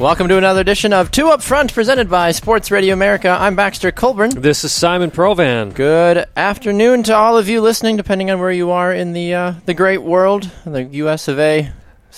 Welcome to another edition of Two Up Front, presented by Sports Radio America. I'm Baxter Colburn. This is Simon Provan. Good afternoon to all of you listening, depending on where you are in the uh, the great world, the U.S. of A.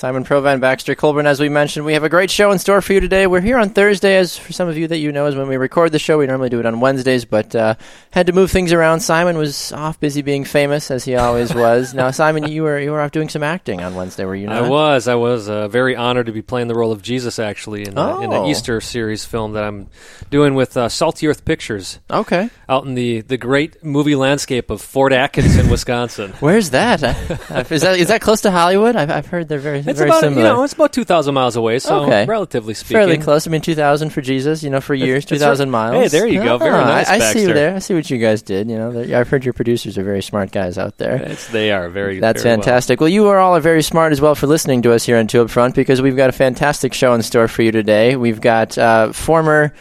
Simon Provan, Baxter Colburn. As we mentioned, we have a great show in store for you today. We're here on Thursday, as for some of you that you know, is when we record the show. We normally do it on Wednesdays, but uh, had to move things around. Simon was off busy being famous, as he always was. now, Simon, you were you were off doing some acting on Wednesday, were you not? I was. I was uh, very honored to be playing the role of Jesus, actually, in, uh, in Oh. an Easter series film that I'm doing with uh, Salty Earth Pictures Okay. out in the, the great movie landscape of Fort Atkinson, Wisconsin. Where's that? Is that is that close to Hollywood? I've, I've heard they're very It's very about similar. you know it's about two thousand miles away, so Okay. relatively speaking, Fairly close. I mean, 2,000 for Jesus, you know, for years, 2,000 right. miles. Hey, there you go. Very Ah, nice, I, I see you there. I see what you guys did. You know, I've heard your producers are very smart guys out there. It's, they are very. That's very fantastic. Well. you are all very smart as well for listening to us here on Two Up Front because we've got a fantastic show in store for you today. We've got uh, former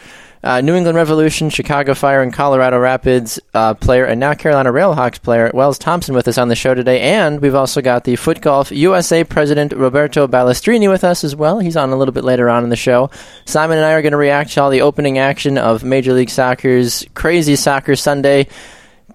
uh, New England Revolution, Chicago Fire, and Colorado Rapids uh, player, and now Carolina Railhawks player Wells Thompson with us on the show today. And we've also got the Foot Golf USA president Roberto Balestrini with us as well. He's on a little bit later on in the show. Simon and I are going to react to all the opening action of Major League Soccer's Crazy Soccer Sunday.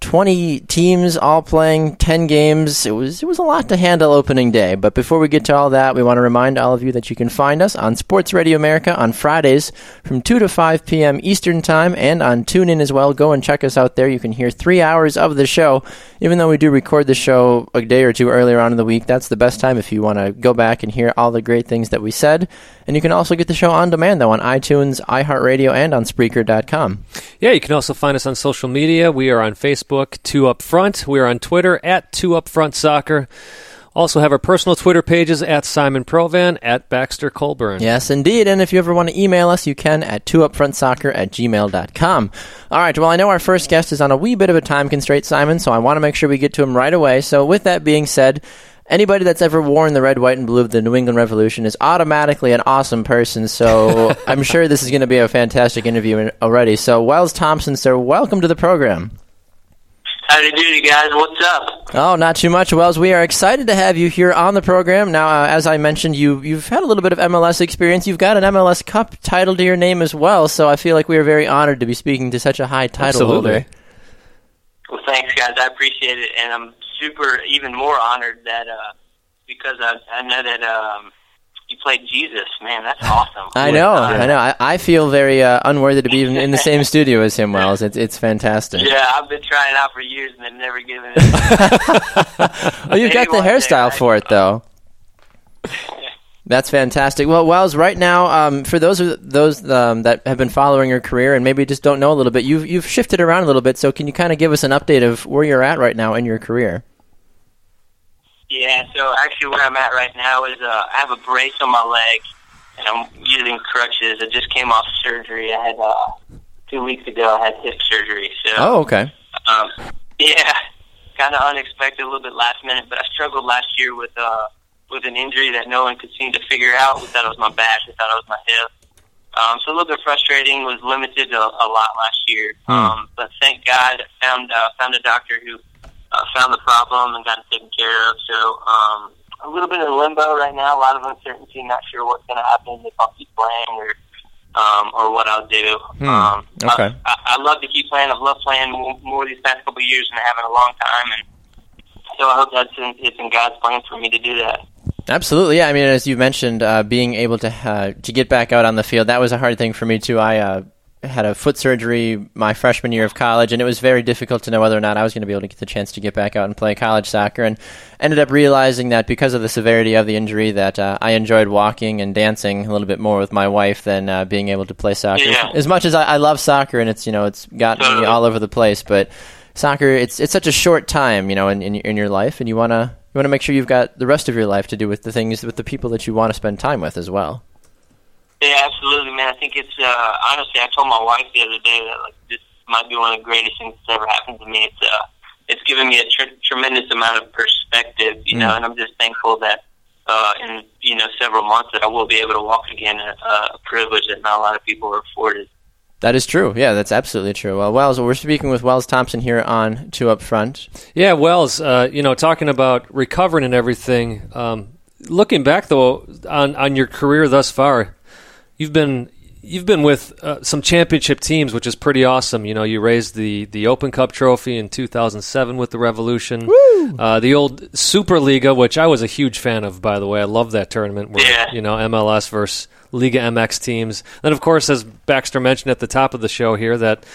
20 teams all playing 10 games. It was it was a lot to handle opening day. But before we get to all that, we want to remind all of you that you can find us on Sports Radio America on Fridays from 2 to 5 p.m. Eastern Time and on TuneIn as well. Go and check us out there. You can hear 3 hours of the show. Even though we do record the show a day or two earlier on in the week, that's the best time if you want to go back and hear all the great things that we said. And you can also get the show on demand though on iTunes, iHeartRadio and on spreaker.com. Yeah, you can also find us on social media. We are on Facebook, Two Up Front. We are on Twitter at Two Up Front Soccer. Also have our personal Twitter pages at Simon Provan, at Baxter Colburn. Yes, indeed. And if you ever want to email us, you can at twoupfrontsoccer at gmail.com. All right, well, I know our first guest is on a wee bit of a time constraint, Simon, so I want to make sure we get to him right away. So, with that being said, anybody that's ever worn the red, white, and blue of the New England Revolution is automatically an awesome person. So, I'm sure this is going to be a fantastic interview already. So, Wells Thompson, sir, welcome to the program. Howdy doody, guys. What's up? Oh, not too much, Wells. We are excited to have you here on the program. Now, uh, as I mentioned, you you've had a little bit of MLS experience. You've got an MLS Cup title to your name as well. So I feel like we are very honored to be speaking to such a high title Absolutely. holder. Well, thanks, guys. I appreciate it, and I'm super, even more honored that uh, because I, I know that um, you played Jesus. Man, that's awesome. I know, I know. I, I feel very uh, unworthy to be even in the same studio as him, Wells. It's it's fantastic. Yeah, I've been trying out for years and have never given it. Oh, you've got the hairstyle for it, though. That's fantastic. Well, Wells, right now, um, for those those um, that have been following your career and maybe just don't know a little bit, you've you've shifted around a little bit. So, can you kind of give us an update of where you're at right now in your career? Yeah, so actually where I'm at right now is uh, I have a brace on my leg, and I'm using crutches. I just came off surgery. I had uh, two weeks ago. I had hip surgery. So Oh, okay. Um, yeah, kind of unexpected, a little bit last minute. But I struggled last year with uh, with an injury that no one could seem to figure out. We thought it was my back. We thought it was my hip. Um, so a little bit frustrating. Was limited a, a lot last year. Hmm. Um, but thank God, I found uh, found a doctor who uh, found the problem and got it taken care of. So um, a little bit in limbo right now. A lot of uncertainty. Not sure what's going to happen if I'll keep playing or um, or what I'll do. Hmm, Um, okay. I, I, I love to keep playing. I've loved playing more, more these past couple of years than I have in a long time, and so I hope that's in, it's in God's plan for me to do that. Absolutely, yeah. I mean, as you mentioned, uh, being able to uh, to get back out on the field that was a hard thing for me too. I uh, had a foot surgery my freshman year of college, and it was very difficult to know whether or not I was going to be able to get the chance to get back out and play college soccer. And ended up realizing that because of the severity of the injury, that uh, I enjoyed walking and dancing a little bit more with my wife than uh, being able to play soccer. Yeah. As much as I, I love soccer, and it's you know it's gotten me all over the place, but soccer it's it's such a short time, you know, in in, in your life, and you wanna you wanna make sure you've got the rest of your life to do with the things with the people that you want to spend time with as well. Yeah, absolutely, man. I think it's uh, honestly. I told my wife the other day that like this might be one of the greatest things that's ever happened to me. It's uh, it's given me a tr- tremendous amount of perspective, you know, Mm. and I'm just thankful that uh, in you know several months that I will be able to walk again. A, a privilege that not a lot of people are afforded. That is true. Yeah, that's absolutely true. Well, Wells, we're speaking with Wells Thompson here on Two Up Front. Yeah, Wells, uh, you know, talking about recovering and everything. Um, looking back though on on your career thus far, you've been you've been with uh, some championship teams, which is pretty awesome. You know, you raised the the Open Cup trophy in 2007 with the Revolution, uh, the old Superliga, which I was a huge fan of. By the way, I love that tournament where Yeah. you know MLS versus Liga MX teams. Then, of course, as Baxter mentioned at the top of the show here, that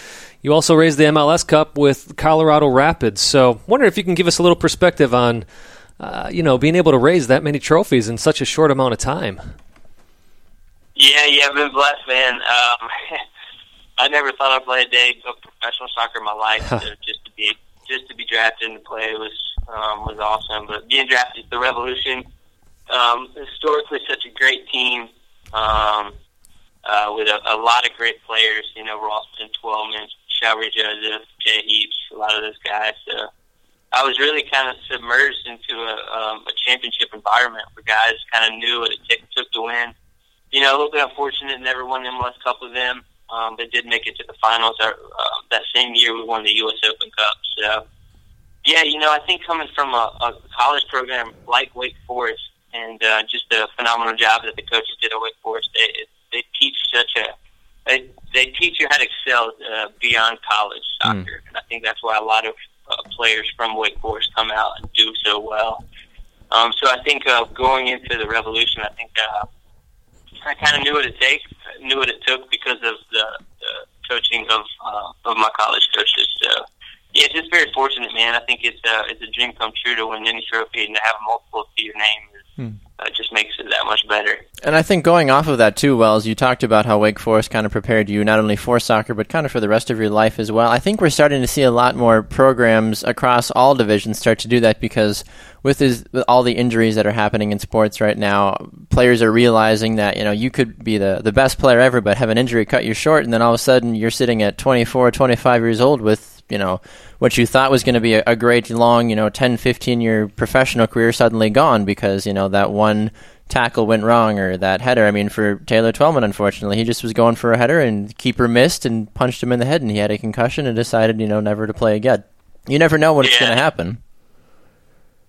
you also raised the MLS Cup with Colorado Rapids. So, wonder if you can give us a little perspective on, uh, you know, being able to raise that many trophies in such a short amount of time. Yeah, yeah, I've been blessed, man. Um, I never thought I'd play a day of professional soccer in my life. so just to be just to be drafted and play was um, was awesome. But being drafted, is the Revolution, um, historically such a great team um, uh, with a, a lot of great players. You know, Ralston, Twellman, Shalrie Joseph, Jay Heaps, a lot of those guys. So I was really kind of submerged into a, um, a championship environment where guys kind of knew what it t- took to win you know, a little bit unfortunate, never won the MLS Cup with them. Um, they did make it to the finals our, uh, that same year. We won the U.S. Open Cup. So, yeah, you know, I think coming from a, a college program like Wake Forest and uh, just a phenomenal job that the coaches did at Wake Forest, they, they teach such a they, they teach you how to excel uh, beyond college soccer, and I think that's why a lot of uh, players from Wake Forest come out and do so well. Um, so I think uh, going into the Revolution, I think uh, I kind of knew what it takes, knew what it took because of the, the coaching of uh, of my college coaches. So yeah, just very fortunate, man. I think it's uh, it's a dream come true to win any trophy and to have multiple to your name. Is, uh, just makes it that much better. And I think going off of that too, Wells, you talked about how Wake Forest kind of prepared you not only for soccer but kind of for the rest of your life as well. I think we're starting to see a lot more programs across all divisions start to do that because with, with all the injuries that are happening in sports right now, players are realizing that you know you could be the the best player ever but have an injury cut you short, and then all of a sudden you're sitting at 24, 25 years old with you know what you thought was going to be a, a great long you know 10 15 year professional career suddenly gone because you know that one tackle went wrong or that header i mean for taylor twellman unfortunately he just was going for a header and keeper missed and punched him in the head and he had a concussion and decided you know never to play again you never know what's Yeah. going to happen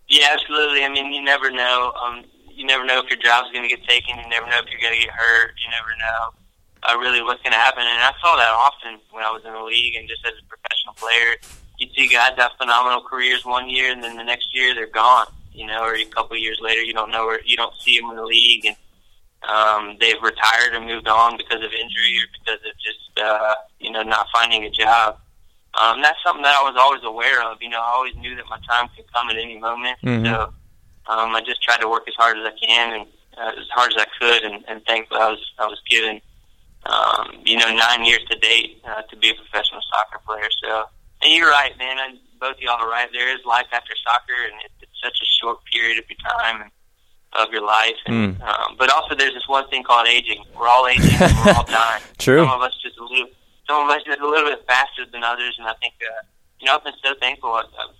Yeah, absolutely. I mean, you never know. Um, you never know if your job's going to get taken. You never know if you're going to get hurt. You never know uh, really what's going to happen. And I saw that often when I was in the league and just as a professional player. You see guys have phenomenal careers one year, and then the next year they're gone. You know, or a couple of years later, you don't know where you don't see them in the league, and um, they've retired and moved on because of injury or because of just uh, you know not finding a job. Um, that's something that I was always aware of. You know, I always knew that my time could come at any moment. Mhm. So um, I just tried to work as hard as I can and uh, as hard as I could, and, and thankfully I was I was given um, you know nine years to date uh, to be a professional soccer player. So, and you're right, man. And both of y'all are right. There is life after soccer, and it, it's such a short period of your time and of your life. And, um, but also, there's this one thing called aging. We're all aging. and we're all dying. True. Some of us just a little, some of us just a little bit faster than others, and I think uh, you know I've been so thankful. I've, I've,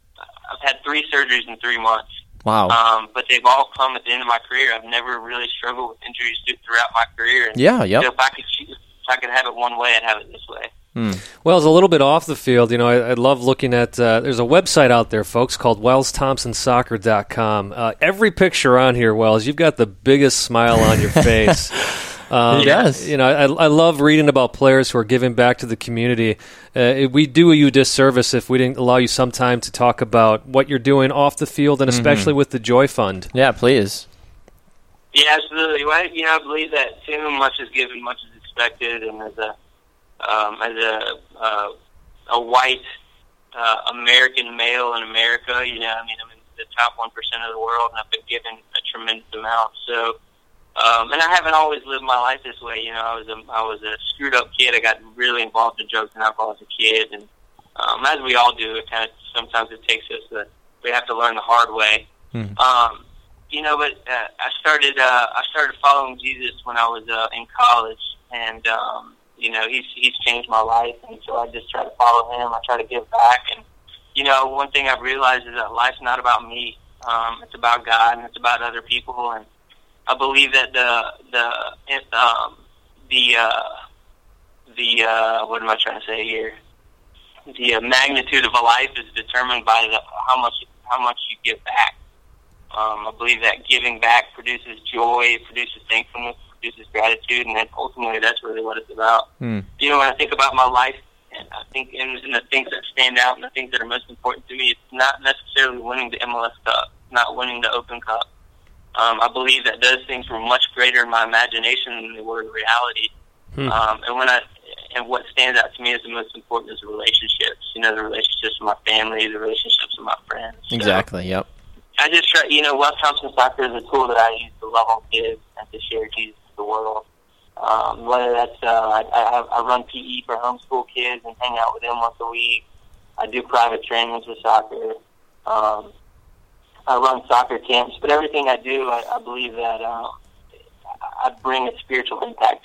I've had three surgeries in three months. wow Um, but they've all come at the end of my career. I've never really struggled with injuries throughout my career. And yeah yep so if I could choose, if I could have it one way, I'd have it this way. Well, it's a little bit off the field. You know, I, I love looking at. Uh, there's a website out there, folks, called WellsThompsonSoccer.com. Uh, every picture on here, Wells, you've got the biggest smile on your face. Um, He does. You know, I, I love reading about players who are giving back to the community. Uh, it- we do you a disservice if we didn't allow you some time to talk about what you're doing off the field, and especially with the Joy Fund. Yeah, please. Yeah, absolutely. Well, I, you know, I believe that too. Much is given, much is expected, and as a um, as a uh, a white uh, American male in America, you know, I mean, I'm in the top one percent of the world, and I've been given a tremendous amount. So, um, and I haven't always lived my life this way. You know, I was a I was a screwed up kid. I got really involved in drugs and alcohol as a kid, and um, as we all do, it kind of sometimes it takes us. The, we have to learn the hard way. Um, you know, but uh, I started uh, I started following Jesus when I was uh, in college, and um, you know he's he's changed my life, and so I just try to follow him. I try to give back, and you know one thing I've realized is that life's not about me. Um, it's about God, and it's about other people, and I believe that the the um, the uh, the uh, what am I trying to say here? The uh, magnitude of a life is determined by the, how much how much you give back. Um, I believe that giving back produces joy, produces thankfulness, produces gratitude, and then ultimately that's really what it's about. Hmm. You know, when I think about my life, and I think in, in the things that stand out and the things that are most important to me, it's not necessarily winning the MLS Cup, not winning the Open Cup. Um, I believe that those things were much greater in my imagination than they were in reality. Um, and when I and what stands out to me as the most important is relationships. You know, the relationships with my family, the relationships with my friends. So, Exactly. Yep. I just try, you know, Wells Thompson Soccer is a tool that I use to love on kids and to share Jesus the world. Um, whether that's, uh, I, I, I run PE for homeschool kids and hang out with them once a week. I do private trainings with soccer. Um, I run soccer camps, but everything I do, I, I believe that uh, I bring a spiritual impact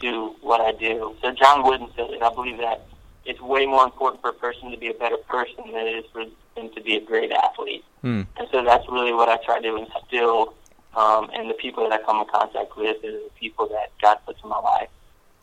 to what I do. So John Wooden said it. I believe that it's way more important for a person to be a better person than it is for them to be a great athlete. Hmm. And so that's really what I try to instill um, in the people that I come in contact with, are the people that God puts in my life.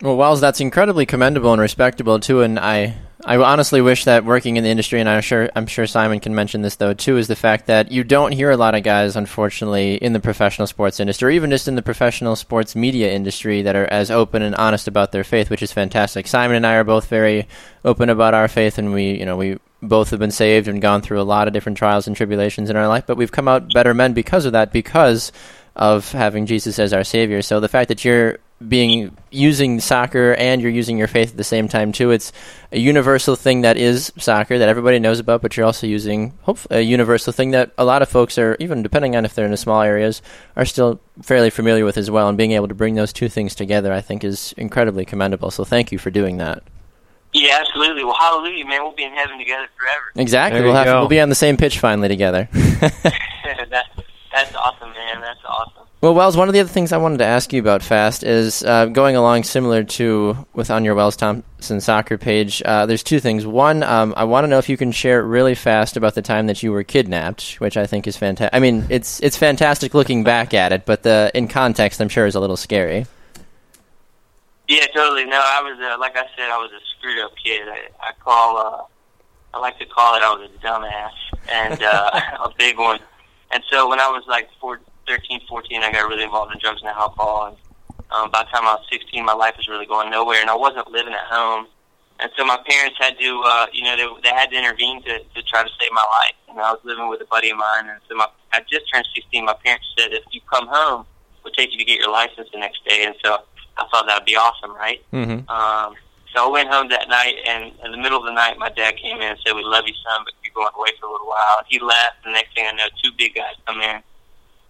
Well, Wells, that's incredibly commendable and respectable too, and I, I honestly wish that working in the industry, and I'm sure, I'm sure Simon can mention this though too, is the fact that you don't hear a lot of guys, unfortunately, in the professional sports industry, or even just in the professional sports media industry, that are as open and honest about their faith, which is fantastic. Simon and I are both very open about our faith, and we, you know, we both have been saved and gone through a lot of different trials and tribulations in our life, but we've come out better men because of that, because of having Jesus as our savior. So the fact that you're being using soccer and you're using your faith at the same time too, it's a universal thing that is soccer that everybody knows about, but you're also using a universal thing that a lot of folks are even depending on if they're in the small areas are still fairly familiar with as well and being able to bring those two things together I think is incredibly commendable. So thank you for doing that. Yeah, absolutely. Well, hallelujah, man. We'll be in heaven together forever. Exactly. There We'll you have go. we'll be on the same pitch finally together. that, that's awesome, man. That's awesome. Well, Wells, one of the other things I wanted to ask you about fast is uh, going along similar to with on your Wells Thompson soccer page. Uh, there's two things. One, um, I want to know if you can share really fast about the time that you were kidnapped, which I think is fantastic. I mean, it's it's fantastic looking back at it, but the in context, I'm sure is a little scary. Yeah, totally. No, I was uh, like I said, I was a screwed up kid. I, I call, uh, I like to call it, I was a dumbass and uh, a big one. And so when I was like four, 13, 14, I got really involved in drugs and alcohol. And um, by the time I was 16, my life was really going nowhere, and I wasn't living at home. And so my parents had to, uh, you know, they, they had to intervene to, to try to save my life. And I was living with a buddy of mine, and so my, I just turned 16. My parents said, if you come home, we'll take you to get your license the next day. And so I thought that would be awesome, right? Mm-hmm. Um, so I went home that night, and in the middle of the night, my dad came in and said, "We love you, son, but you're going away for a little while." He left. The next thing I know, two big guys come in,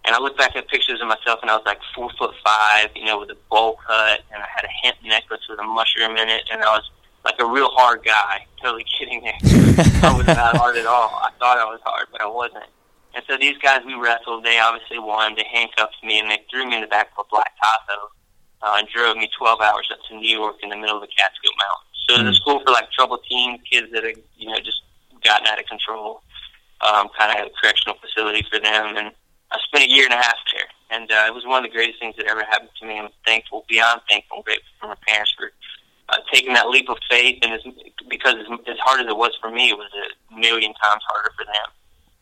and I look back at pictures of myself, and I was like four foot five, you know, with a bowl cut, and I had a hemp necklace with a mushroom in it, and I was like a real hard guy. Totally kidding there. I was not hard at all. I thought I was hard, but I wasn't. And so these guys, we wrestled. They obviously won. They handcuffed me, and they threw me in the back of a black Tahoe uh, and drove me 12 hours up to New York in the middle of the Catskill Mountains. So it was a school for like troubled teens, kids that had, you know, just gotten out of control. Um, kind of had a correctional facility for them, and I spent a year and a half there. And uh, it was one of the greatest things that ever happened to me. I'm thankful, beyond thankful, and grateful for my parents for uh, taking that leap of faith, and it's, because as, as hard as it was for me, it was a million times harder for them.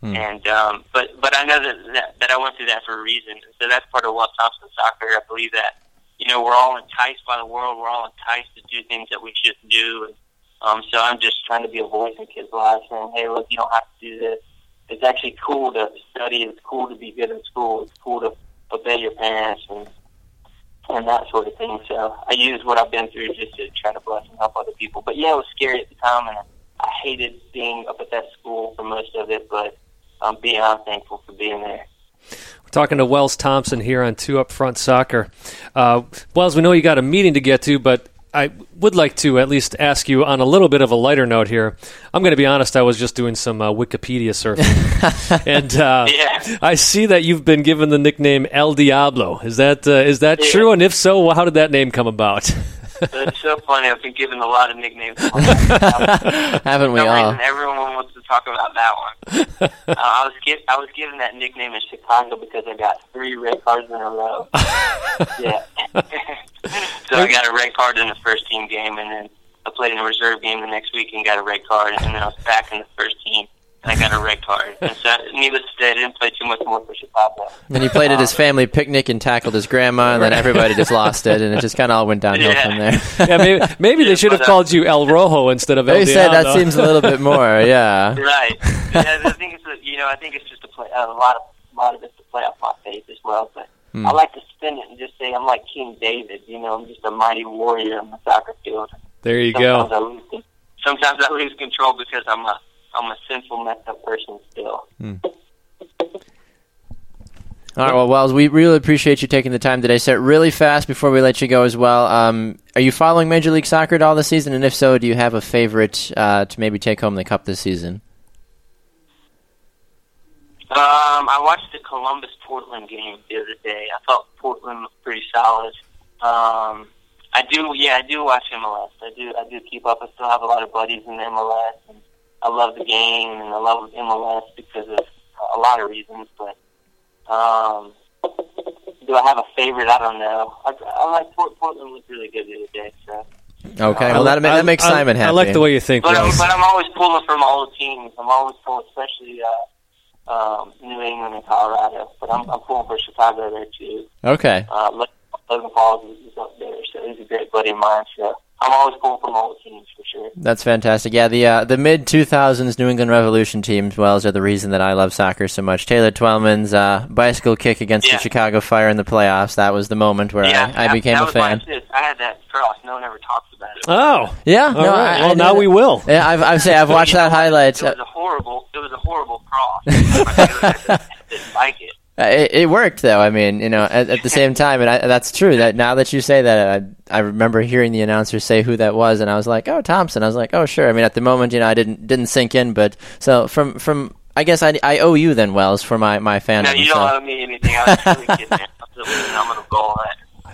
Hmm. And um, but but I know that, that that I went through that for a reason. So that's part of Wells Thompson soccer. I believe that you know we're all enticed by the world. We're all enticed to do things that we shouldn't do. And, um, so I'm just trying to be a voice in kids' lives, saying, "Hey, look, you don't have to do this. It's actually cool to study. It's cool to be good in school. It's cool to obey your parents and and that sort of thing." So I use what I've been through just to try to bless and help other people. But yeah, it was scary at the time, and I hated being up at that school for most of it. But I'm beyond thankful for being there. We're talking to Wells Thompson here on Two Up Front Soccer. Uh, Wells, we know you got a meeting to get to, but I would like to at least ask you on a little bit of a lighter note here. I'm going to be honest, I was just doing some uh, Wikipedia surfing, and uh, Yeah. I see that you've been given the nickname El Diablo. Is that uh, is that Yeah. true? And if so, how did that name come about? It's so funny. I've been given a lot of nicknames. Haven't we all? reason, everyone wants to talk about that one. uh, I was gi- I was given that nickname in Chicago because I got three red cards in a row. yeah. so I got a red card in the first team game, and then I played in a reserve game the next week and got a red card, and then I was back in the first team and I got a red card. And so, needless to say, I didn't play too much more for Chicago. Then he played at his family picnic and tackled his grandma, and then everybody just lost it, and it just kind of all went downhill Yeah. from there. yeah, maybe, maybe they should have uh, called you El Rojo instead of El They said that seems a little bit more, yeah. Right. yeah, I think it's a, you know I think it's just a play a lot of a lot of it's to play off my faith as well. But I like to spin it and just say I'm like King David. You know, I'm just a mighty warrior on the soccer field. There you Sometimes go. I lose. Sometimes I lose control because I'm a I'm a sinful, messed up person still. All right, well, Wells, we really appreciate you taking the time today. So, really fast before we let you go as well, um, are you following Major League Soccer at all this season? And if so, do you have a favorite uh, to maybe take home the cup this season? Um, I watched the Columbus Portland game the other day. I thought Portland was pretty solid. Um, I do, yeah, I do watch MLS. I do, I do keep up. I still have a lot of buddies in the MLS, and I love the game and I love MLS because of a lot of reasons. But um, do I have a favorite? I don't know. I, I like Port- Portland looked really good the other day. So, Okay, well, that, that makes I- Simon happy. I like the way you think, but I'm, but I'm always pulling from all the teams. I'm always pulling, especially uh, um, New England and Colorado. But I'm, I'm pulling for Chicago there too. Okay. Uh, Logan- Logan Pause is is up there, so he's a great buddy of mine. So I'm always pulling from all the teams for sure. That's fantastic. Yeah, the uh, the mid two thousands New England Revolution teams, Wells, are the reason that I love soccer so much. Taylor Twellman's uh, bicycle kick against Yeah. the Chicago Fire in the playoffs. That was the moment where yeah, I, I became that a was my fan. assist. I had that cross. No one ever talks about it. Oh, Yeah, all no, right. I, well, I now know we will. Yeah, I've I've, say, I've watched that highlight. It was a horrible. It was a horrible cross. I didn't like it. Uh, it, it worked though. I mean, you know, at, at the same time, and I, that's true. That now that you say that, I, I remember hearing the announcer say who that was, and I was like, "Oh, Thompson." I was like, "Oh, sure." I mean, at the moment, you know, I didn't didn't sink in, but so from from I guess I, I owe you then, Wells, for my my fandom. No, you so. don't owe me anything. I was really kidding. man. That was a phenomenal goal.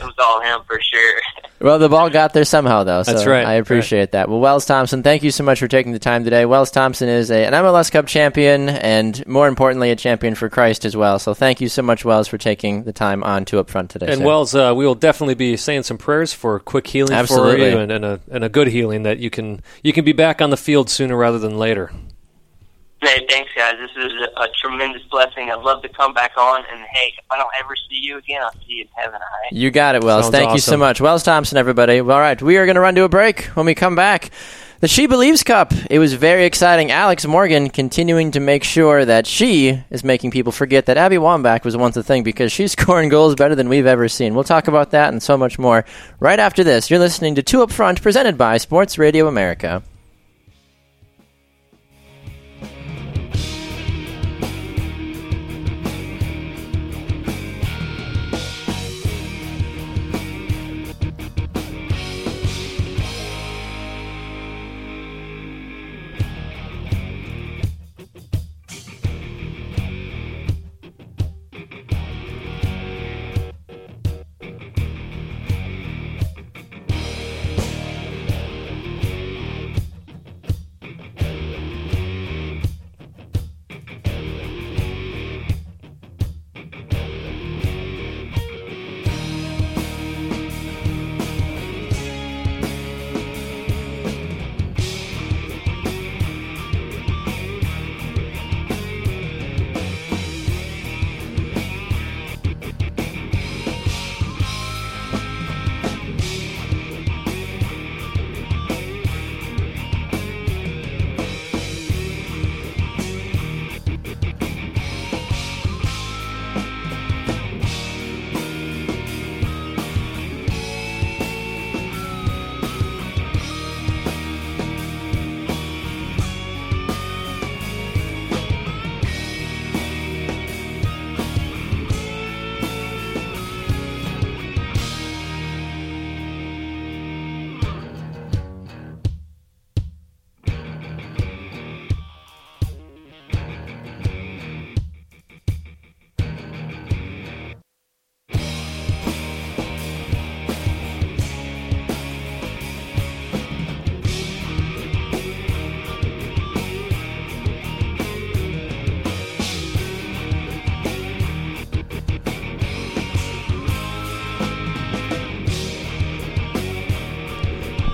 It was all him for sure. Well, the ball got there somehow, though. So That's right. I appreciate that. Well, Wells Thompson, thank you so much for taking the time today. Wells Thompson is a, an MLS Cup champion, and more importantly, a champion for Christ as well. So thank you so much, Wells, for taking the time on to up front today. And sir. Wells, uh, we will definitely be saying some prayers for quick healing Absolutely. for you and, and, a, and a good healing that you can you can be back on the field sooner rather than later. Hey, thanks, guys. This is a, a tremendous blessing. I'd love to come back on. And hey, if I don't ever see you again, I'll see you in heaven. All right. You got it, Wells. Sounds Thank you so much. Wells Thompson, everybody. All right, we are going to run to a break. When we come back, the She Believes Cup. It was very exciting. Alex Morgan continuing to make sure that she is making people forget that Abby Wambach was once a thing because she's scoring goals better than we've ever seen. We'll talk about that and so much more right after this. You're listening to Two Up Front, presented by Sports Radio America.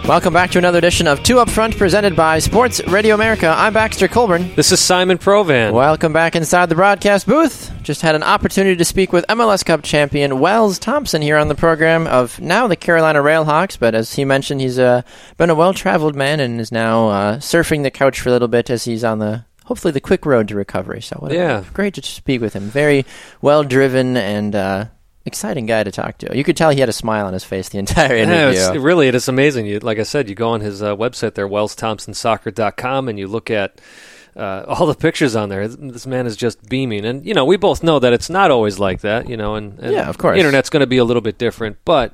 Welcome back to another edition of Two Up Front presented by Sports Radio America. I'm Baxter Colburn. This is Simon Provan. Welcome back inside the broadcast booth. Just had an opportunity to speak with MLS Cup champion Wells Thompson here on the program of now the Carolina Railhawks, but as he mentioned, he's uh, been a well traveled man and is now uh, surfing the couch for a little bit as he's on the hopefully the quick road to recovery. So what a- Yeah. great to speak with him. Very well driven and uh, exciting guy to talk to. You could tell he had a smile on his face the entire Yeah, interview. it's, really, it is amazing. You, like I said, you go on his uh, website there, wellsthompsonsoccer.com, and you look at uh, all the pictures on there. This man is just beaming, and you know we both know that it's not always like that. You know, and, and Yeah, of course. the internet's going to be a little bit different. But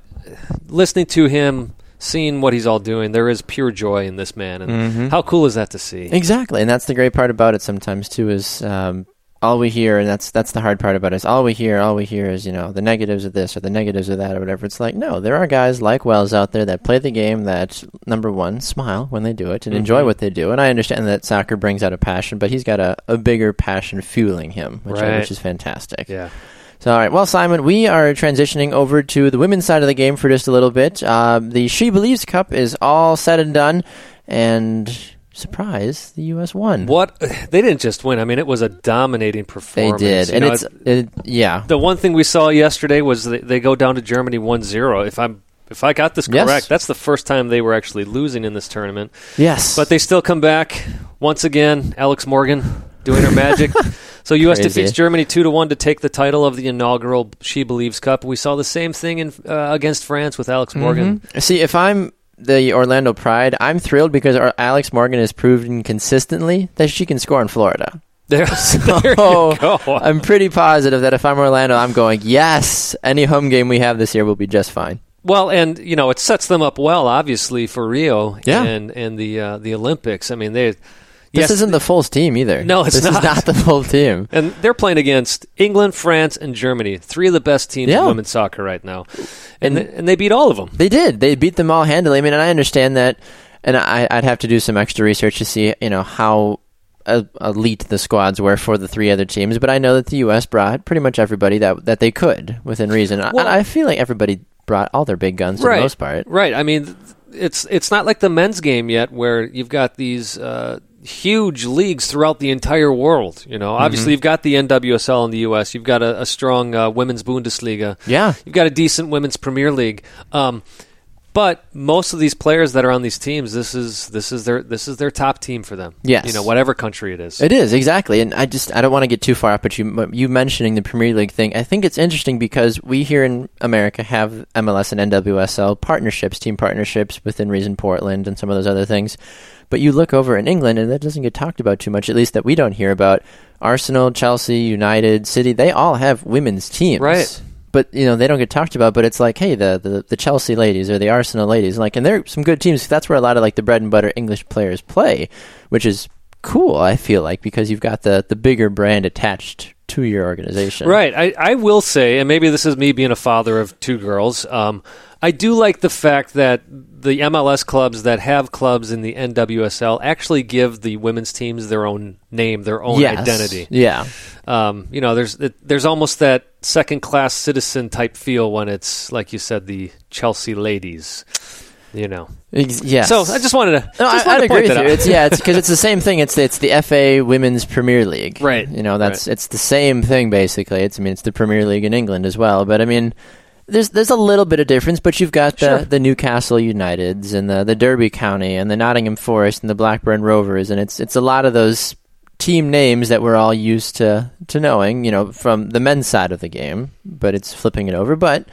listening to him, seeing what he's all doing, there is pure joy in this man, and Mm-hmm. how cool is that to see? Exactly, and that's the great part about it. Sometimes too is um, all we hear, and that's that's the hard part about it. Is all we hear, all we hear is you know the negatives of this or the negatives of that or whatever. It's like no, there are guys like Wells out there that play the game that number one smile when they do it and enjoy what they do. And I understand that soccer brings out a passion, but he's got a, a bigger passion fueling him, which I, which is fantastic. Yeah. So, all right. Well, Simon, we are transitioning over to the women's side of the game for just a little bit. Uh, the She Believes Cup is all said and done, and surprise, the U.S. won. What they didn't just win. I mean, it was a dominating performance. They did, You and know, it's it, yeah, the one thing we saw yesterday was they, they go down to Germany 1-0. If I'm if I got this Yes. correct, that's the first time they were actually losing in this tournament. yes, But they still come back once again. Alex Morgan doing her magic. so U.S. Crazy. defeats Germany two to one to take the title of the inaugural She Believes Cup. We saw the same thing in uh, against France with Alex Morgan. See, if I'm the Orlando Pride, I'm thrilled because our Alex Morgan has proven consistently that she can score in Florida. There, So you go. I'm pretty positive that if I'm Orlando, I'm going yes. Any home game we have this year will be just fine. Well, and you know it sets them up well, obviously for Rio Yeah. and and the uh, the Olympics. I mean, they This yes, isn't the full team either. No, it's this not. is not the full team. And they're playing against England, France, and Germany. Three of the best teams Yeah. in women's soccer right now. And, And- they, and they beat all of them. They did. They beat them all handily. I mean, and I understand that, and I, I'd have to do some extra research to see, you know, how uh, elite the squads were for the three other teams. But I know that the U.S. brought pretty much everybody that that they could within reason. Well- and I feel like everybody brought all their big guns for right. the most part. Right. I mean, it's it's not like the men's game yet, where you've got these uh, huge leagues throughout the entire world. You know, Mm-hmm. obviously you've got the NWSL in the U.S. You've got a, a strong uh, women's Bundesliga. Yeah. You've got a decent women's Premier League. Um, but most of these players that are on these teams, this is this is their this is their top team for them. Yes. You know, whatever country it is. It is exactly, and I just I don't want to get too far up, but you but you mentioning the Premier League thing, I think it's interesting because we here in America have MLS and NWSL partnerships, team partnerships within Reason Portland and some of those other things. But you look over in England, and that doesn't get talked about too much, at least that we don't hear about. Arsenal, Chelsea, United, City, they all have women's teams, Right. But you know they don't get talked about. But it's like, hey, the, the the Chelsea ladies or the Arsenal ladies, like, and they're some good teams. That's where a lot of like the bread and butter English players play, which is cool. I feel like because you've got the the bigger brand attached to your organization, Right. I, I will say, and maybe this is me being a father of two girls, um, I do like the fact that the MLS clubs that have clubs in the NWSL actually give the women's teams their own name, their own Yes. identity. Yeah, Um, you know, there's it, there's almost that second class citizen type feel when it's like you said, the Chelsea ladies. You know. Yes. So I just wanted to. No, just I, wanted I'd to point agree with that you. It's yeah, it's because it's the same thing. It's it's the FA Women's Premier League, Right. You know, that's it's the same thing basically. It's I mean, it's the Premier League in England as well. But I mean, there's there's a little bit of difference. But you've got the Sure. the Newcastle Uniteds and the the Derby County and the Nottingham Forest and the Blackburn Rovers, and it's it's a lot of those team names that we're all used to to knowing. You know, from the men's side of the game, but it's flipping it over, but.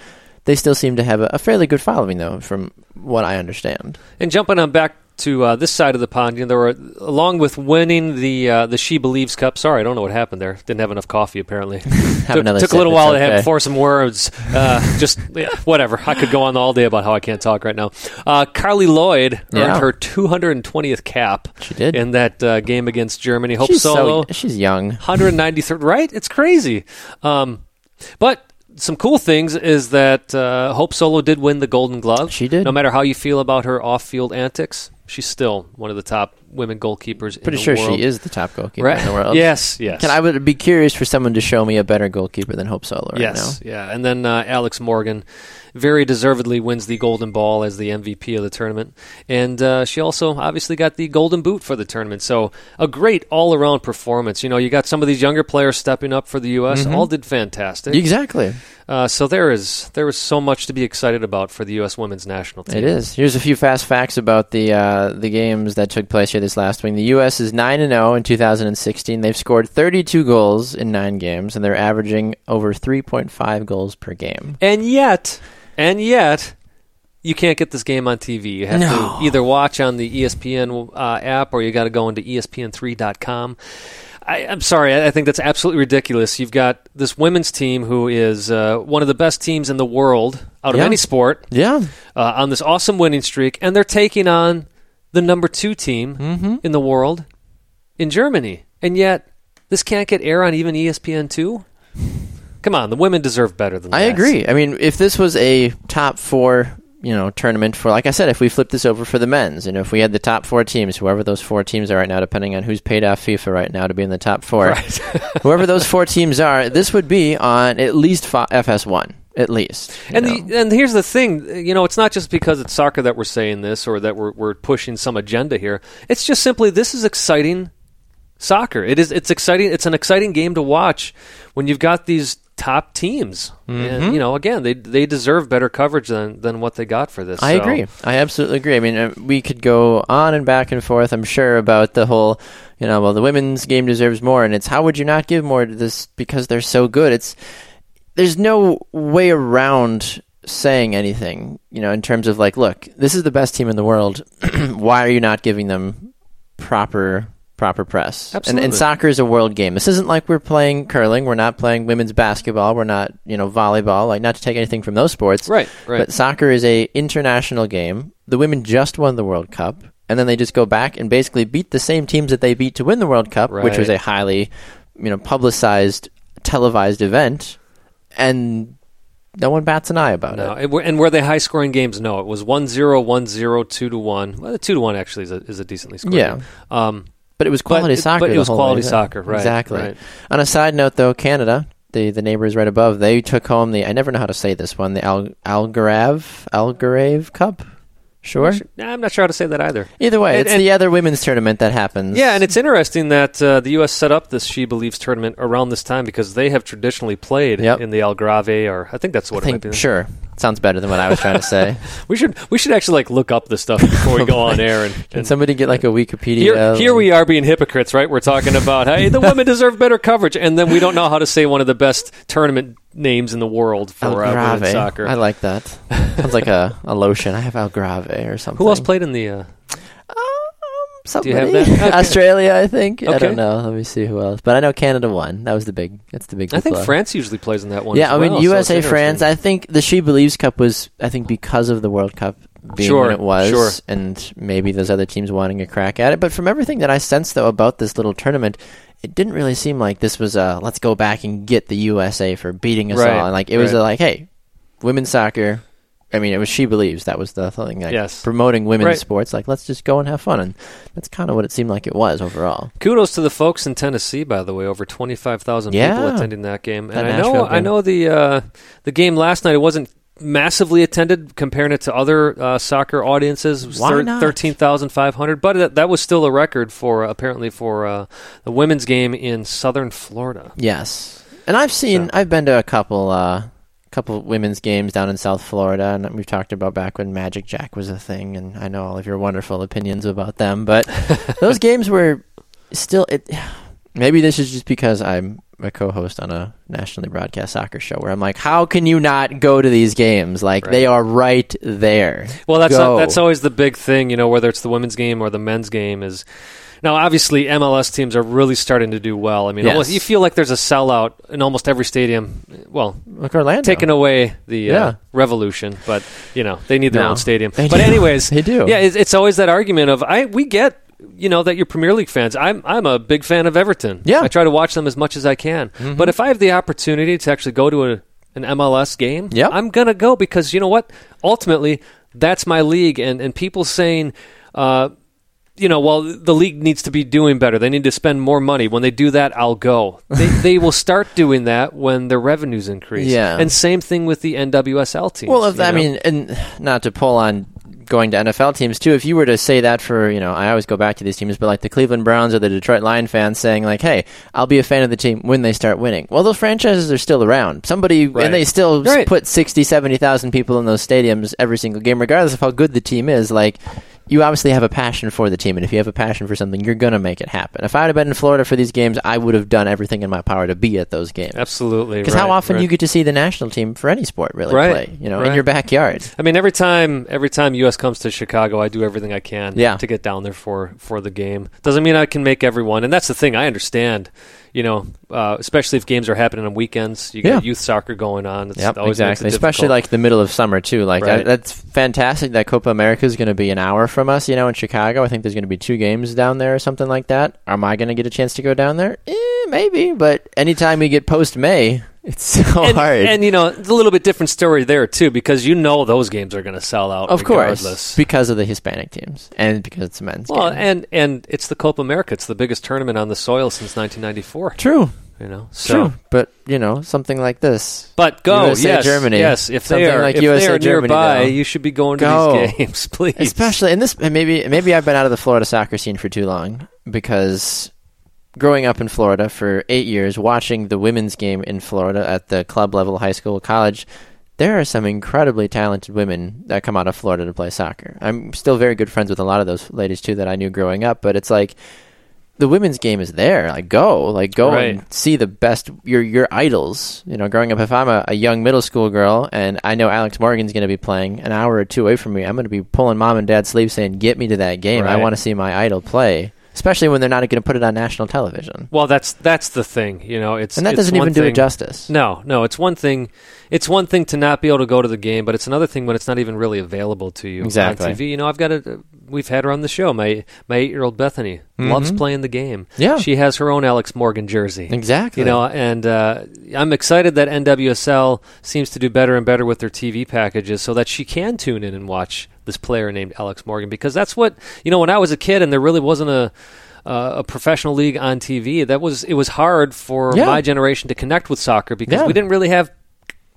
They still seem to have a, a fairly good following, though, from what I understand. And jumping on back to uh, this side of the pond, you know, there were along with winning the uh, the She Believes Cup. Sorry, I don't know what happened there. Didn't have enough coffee apparently. took took a little while to have for some words. Uh, just yeah, whatever. I could go on all day about how I can't talk right now. Uh, Carli Lloyd Yeah. earned her 220th cap. She did. in that uh, game against Germany. Hope she's Solo. so she's young. 193rd, right? It's crazy. Um, but some cool things is that uh, Hope Solo did win the Golden Glove. She did. No matter how you feel about her off-field antics, she's still one of the top women goalkeepers. in Pretty the sure world. she is the top goalkeeper right in the world. Yes, yes. Can I would be curious for someone to show me a better goalkeeper than Hope Solo right yes, now. yeah. And then uh, Alex Morgan very deservedly wins the Golden Ball as the MVP of the tournament. And uh, she also obviously got the Golden Boot for the tournament. So a great all around performance. You know, you got some of these younger players stepping up for the U.S., Mm-hmm. all did fantastic. Exactly. Uh, so there is there is so much to be excited about for the U.S. women's national team. It is. Here's a few fast facts about the uh, the games that took place here this last week. The U.S. is nine and zero in 2016. They've scored 32 goals in nine games, and they're averaging over 3.5 goals per game. And yet, and yet, you can't get this game on TV. You have No. to either watch on the ESPN uh, app or you got to go into E ESPN3.com. I, I'm sorry, I I think that's absolutely ridiculous. You've got this women's team who is uh, one of the best teams in the world out of Yeah. any sport Yeah, uh, on this awesome winning streak, and they're taking on the number two team Mm-hmm. in the world in Germany. And yet, this can't get air on even E ESPN2? Come on, the women deserve better than I that. agree. I mean, if this was a top four, you know, tournament for, like I said, if we flip this over for the men's, and if we had the top four teams, whoever those four teams are right now, depending on who's paid off FIFA right now to be in the top four, whoever those four teams are, this would be on at least FS1, at least. And the, and here's the thing, you know, it's not just because it's soccer that we're saying this or that we're we're pushing some agenda here. It's just simply this is exciting soccer. It is it's exciting. It's an exciting game to watch when you've got these top teams. Mm-hmm. And you know, again, they they deserve better coverage than than what they got for this. I So- agree. I absolutely agree. I mean, uh, we could go on and back and forth, I'm sure, about the whole, you know, well, the women's game deserves more, and it's how would you not give more to this because they're so good? It's there's no way around saying anything, you know, in terms of like, look, this is the best team in the world. Why are you not giving them proper proper press? And, Absolutely. and soccer is a world game. This isn't like we're playing curling. We're not playing women's basketball. We're not, you know, volleyball. Like, not to take anything from those sports, Right, right. But soccer is a international game. The women just won the World Cup, and then they just go back and basically beat the same teams that they beat to win the World Cup, which was a highly, you know, publicized, televised event, and no one bats an eye about No, it. and were they high scoring games? No, it was 1-0, 1-0, 2 to one. Well, two to one actually is a, is a decently scored. Yeah. game. Um, But it was quality it- soccer. but it was quality way soccer, right, Exactly. right. On a side note, though, Canada, the the neighbors right above, they took home the I never know how to say this one, the Al, Algarve Algarve Cup. Sure. Nah, I'm not sure how to say that either. Either way, And- it's and- the other women's tournament that happens. Yeah, and it's interesting that uh, the U.S. set up this She Believes tournament around this time because they have traditionally played Yep. in the Algarve, or I think that's what I it might think be. sure sounds better than what I was trying to say. We should we should actually like look up the stuff before we go on air. And, Can somebody get like a Wikipedia? here, here we are being hypocrites, right? We're talking about hey, the women deserve better coverage, and then we don't know how to say one of the best tournament names in the world for uh, women's soccer. I like that. Sounds like a, a lotion. I have Algarve or something. Who else played in the? Uh, Somebody. you have that? Okay. Australia, I think. I don't know. Let me see who else. But I know Canada won. That was the big. That's the big. I think. France usually plays in that one. Yeah, I mean well, so USA, France. I think the She Believes Cup was. I think because of the World Cup being Sure, when it was, sure. and maybe those other teams wanting a crack at it. But from everything that I sense though about this little tournament. It didn't really seem like this was a let's go back and get the USA for beating us Right, all. And like it was right. a, like, hey, women's soccer. I mean, it was she believes that was the thing. Like Yes. promoting women's Right. sports. Like let's just go and have fun, and that's kind of what it seemed like it was overall. Kudos to the folks in Tennessee, by the way. Over twenty five thousand people attending that game, That and I know Nashville I know the uh, the game last night. It wasn't massively attended comparing it to other uh, soccer audiences. Why not? Thirteen thousand five hundred, but that, that was still a record for uh, apparently for uh, the women's game in Southern Florida. Yes, and I've seen, So- I've been to a couple, uh, couple women's games down in South Florida, and we've talked about back when Magic Jack was a thing, and I know all of your wonderful opinions about them, but those games were still. It, maybe this is just because I'm a co-host on a nationally broadcast soccer show, where I'm like, how can you not go to these games? Like they are right there. Well, that's Go. that's always the big thing, you know, whether it's the women's game or the men's game is. Now, obviously, MLS teams are really starting to do well. I mean, Yes. almost, you feel like there's a sellout in almost every stadium. Well, like Orlando. taking away the Yeah. uh, revolution, but you know they need their No. own stadium. They but do. anyways, They do. Yeah, it's, it's always that argument of I we get you know that you're Premier League fans. I'm I'm a big fan of Everton. Yeah. Mm-hmm. I try to watch them as much as I can. But if I have the opportunity to actually go to a, an MLS game, Yep. I'm gonna go because you know what? Ultimately, that's my league, and and people saying. Uh, you know, well, the league needs to be doing better. They need to spend more money. When they do that, I'll go. They, they will start doing that when their revenues increase. Yeah. And same thing with the NWSL teams. Well, if, I know? mean, and not to pull on going to NFL teams too. If you were to say that for, you know, I always go back to these teams, but like the Cleveland Browns or the Detroit Lion fans saying like, "Hey, I'll be a fan of the team when they start winning." Well, those franchises are still around. Somebody Right. and they still Right. put 60, 70,000 people in those stadiums every single game regardless of how good the team is. Like you obviously have a passion for the team, and if you have a passion for something, you're going to make it happen. If I had been in Florida for these games, I would have done everything in my power to be at those games. absolutely. Because how often right. do you get to see the national team for any sport really Right, play? You know, in your backyard. I mean, every time every time U.S. comes to Chicago, I do everything I can Yeah. to get down there for for the game. Doesn't mean I can make everyone, and that's the thing. I understand, you know, uh, especially if games are happening on weekends. You got Yeah. youth soccer going on. It's Yep, always makes it exactly. Especially like the middle of summer too. Like Right. I, that's fantastic that Copa America is going to be an hour from us. You know, in Chicago, I think there's going to be two games down there or something like that. Am I going to get a chance to go down there? Eh, maybe. But anytime we get post May, it's so and, hard. and you know, it's a little bit different story there too, because you know those games are going to sell out. of course, because of the Hispanic teams and because it's men's Well, game. and and it's the Copa America. It's the biggest tournament on the soil since 1994. True, You know, so. true. But you know, something like this. But go, USA, yes, Germany. yes. If Something they are, like if USA, they are Germany, nearby, though. you should be going to Go. these games, please. especially in this maybe maybe I've been out of the Florida soccer scene for too long because growing up in Florida for eight years, watching the women's game in Florida at the club level, high school, college. There are some incredibly talented women that come out of Florida to play soccer. I'm still very good friends with a lot of those ladies too that I knew growing up, but it's like the women's game is there. Like go, like go Right. and see the best your your idols. You know, growing up, if I'm a, a young middle school girl and I know Alex Morgan's going to be playing an hour or two away from me, I'm going to be pulling mom and dad's sleeves saying, "Get me to that game. I want to see my idol play." Especially when they're not going to put it on national television, well, that's that's the thing. You know, it's and that it's doesn't even do thing- it justice. No, no, it's one thing. It's one thing to not be able to go to the game, but it's another thing when it's not even really available to you Exactly. on TV. You know, I've got a. We've had her on the show. My my eight year old Bethany loves playing the game. Mm-hmm. Yeah. she has her own Alex Morgan jersey. Exactly. You know, and uh, I'm excited that NWSL seems to do better and better with their TV packages, so that she can tune in and watch this player named Alex Morgan. Because that's what you know. When I was a kid, and there really wasn't a uh, a professional league on TV, that was it was hard for Yeah. my generation to connect with soccer because Yeah. we didn't really have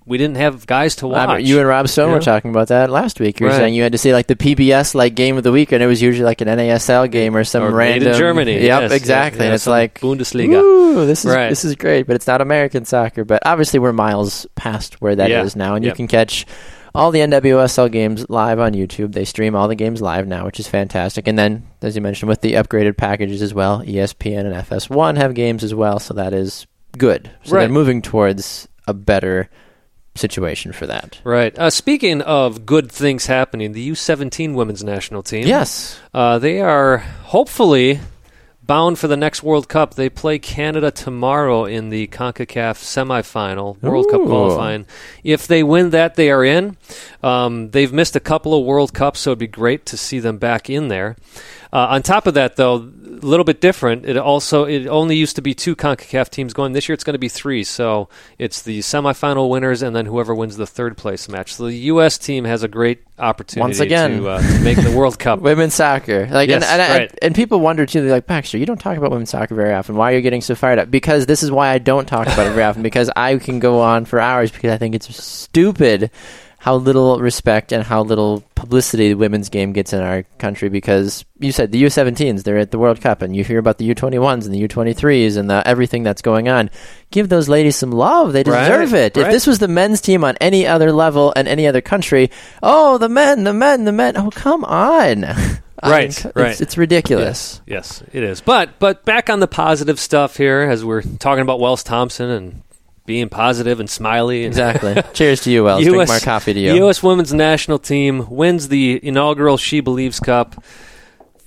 we didn't have guys to watch. You and Rob Stone you were talking about that last week. You were Right. saying you had to see like the PBS like game of the week, and it was usually like an NASL game or some Or made in random Germany. Yep, Yes, exactly. yeah, and it's like Bundesliga. Woo, this is Right. this is great, but it's not American soccer. But obviously, we're miles past where that is Yeah. now, and you can catch all the NWSL games live on YouTube. They stream all the games live now, which is fantastic. And then, as you mentioned, with the upgraded packages as well, ESPN and FS1 have games as well, so that is good. So Right. they're moving towards a better situation for that. Right. Uh, speaking of good things happening, the U17 women's national team. Yes. Uh, they are hopefully bound for the next World Cup. They play Canada tomorrow in the CONCACAF semifinal, World Cup qualifying. If they win that, they are in. Um, they've missed a couple of World Cups, so it'd be great to see them back in there. Uh, on top of that, though, a little bit different. It also it only used to be two Concacaf teams going. This year, it's going to be three. So it's the semifinal winners, and then whoever wins the third place match. So the U.S. team has a great opportunity Once again. to, uh, to make the World Cup. Women's soccer, like, Yes, and, and, and- right. and people wonder too. They're like, Baxter, you don't talk about women's soccer very often. Why are you getting so fired up? Because this is why I don't talk about it very often. Because I can go on for hours because I think it's stupid how little respect and how little publicity the women's game gets in our country. Because you said the U17s, they're at the World Cup, and you hear about the U21s and the U23s and the, everything that's going on. Give those ladies some love. They Right, deserve it. If this was the men's team on any other level and any other country, oh, the men, the men, the men. Oh, come on. I Right, mean, it's, right. It's ridiculous. Yes, it is. But but back on the positive stuff here, as we're talking about Wells Thompson and being positive and smiley. And Exactly. Cheers to you, Wells. Drink more coffee to you. The U.S. women's national team wins the inaugural SheBelieves Cup.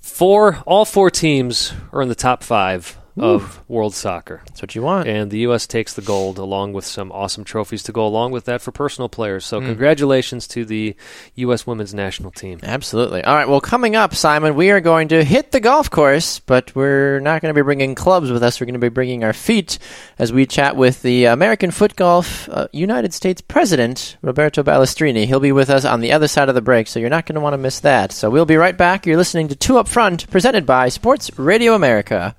Four, all four teams are in the top five of world soccer. That's what you want. And the U.S. takes the gold along with some awesome trophies to go along with that for personal players. So, congratulations to the U.S. women's national team. Absolutely. All right. Well, coming up, Simon, we are going to hit the golf course, but we're not going to be bringing clubs with us. We're going to be bringing our feet as we chat with the American Foot Golf uh, United States President, Roberto Balestrini. He'll be with us on the other side of the break, so you're not going to want to miss that. So we'll be right back. You're listening to Two Up Front, presented by Sports Radio America.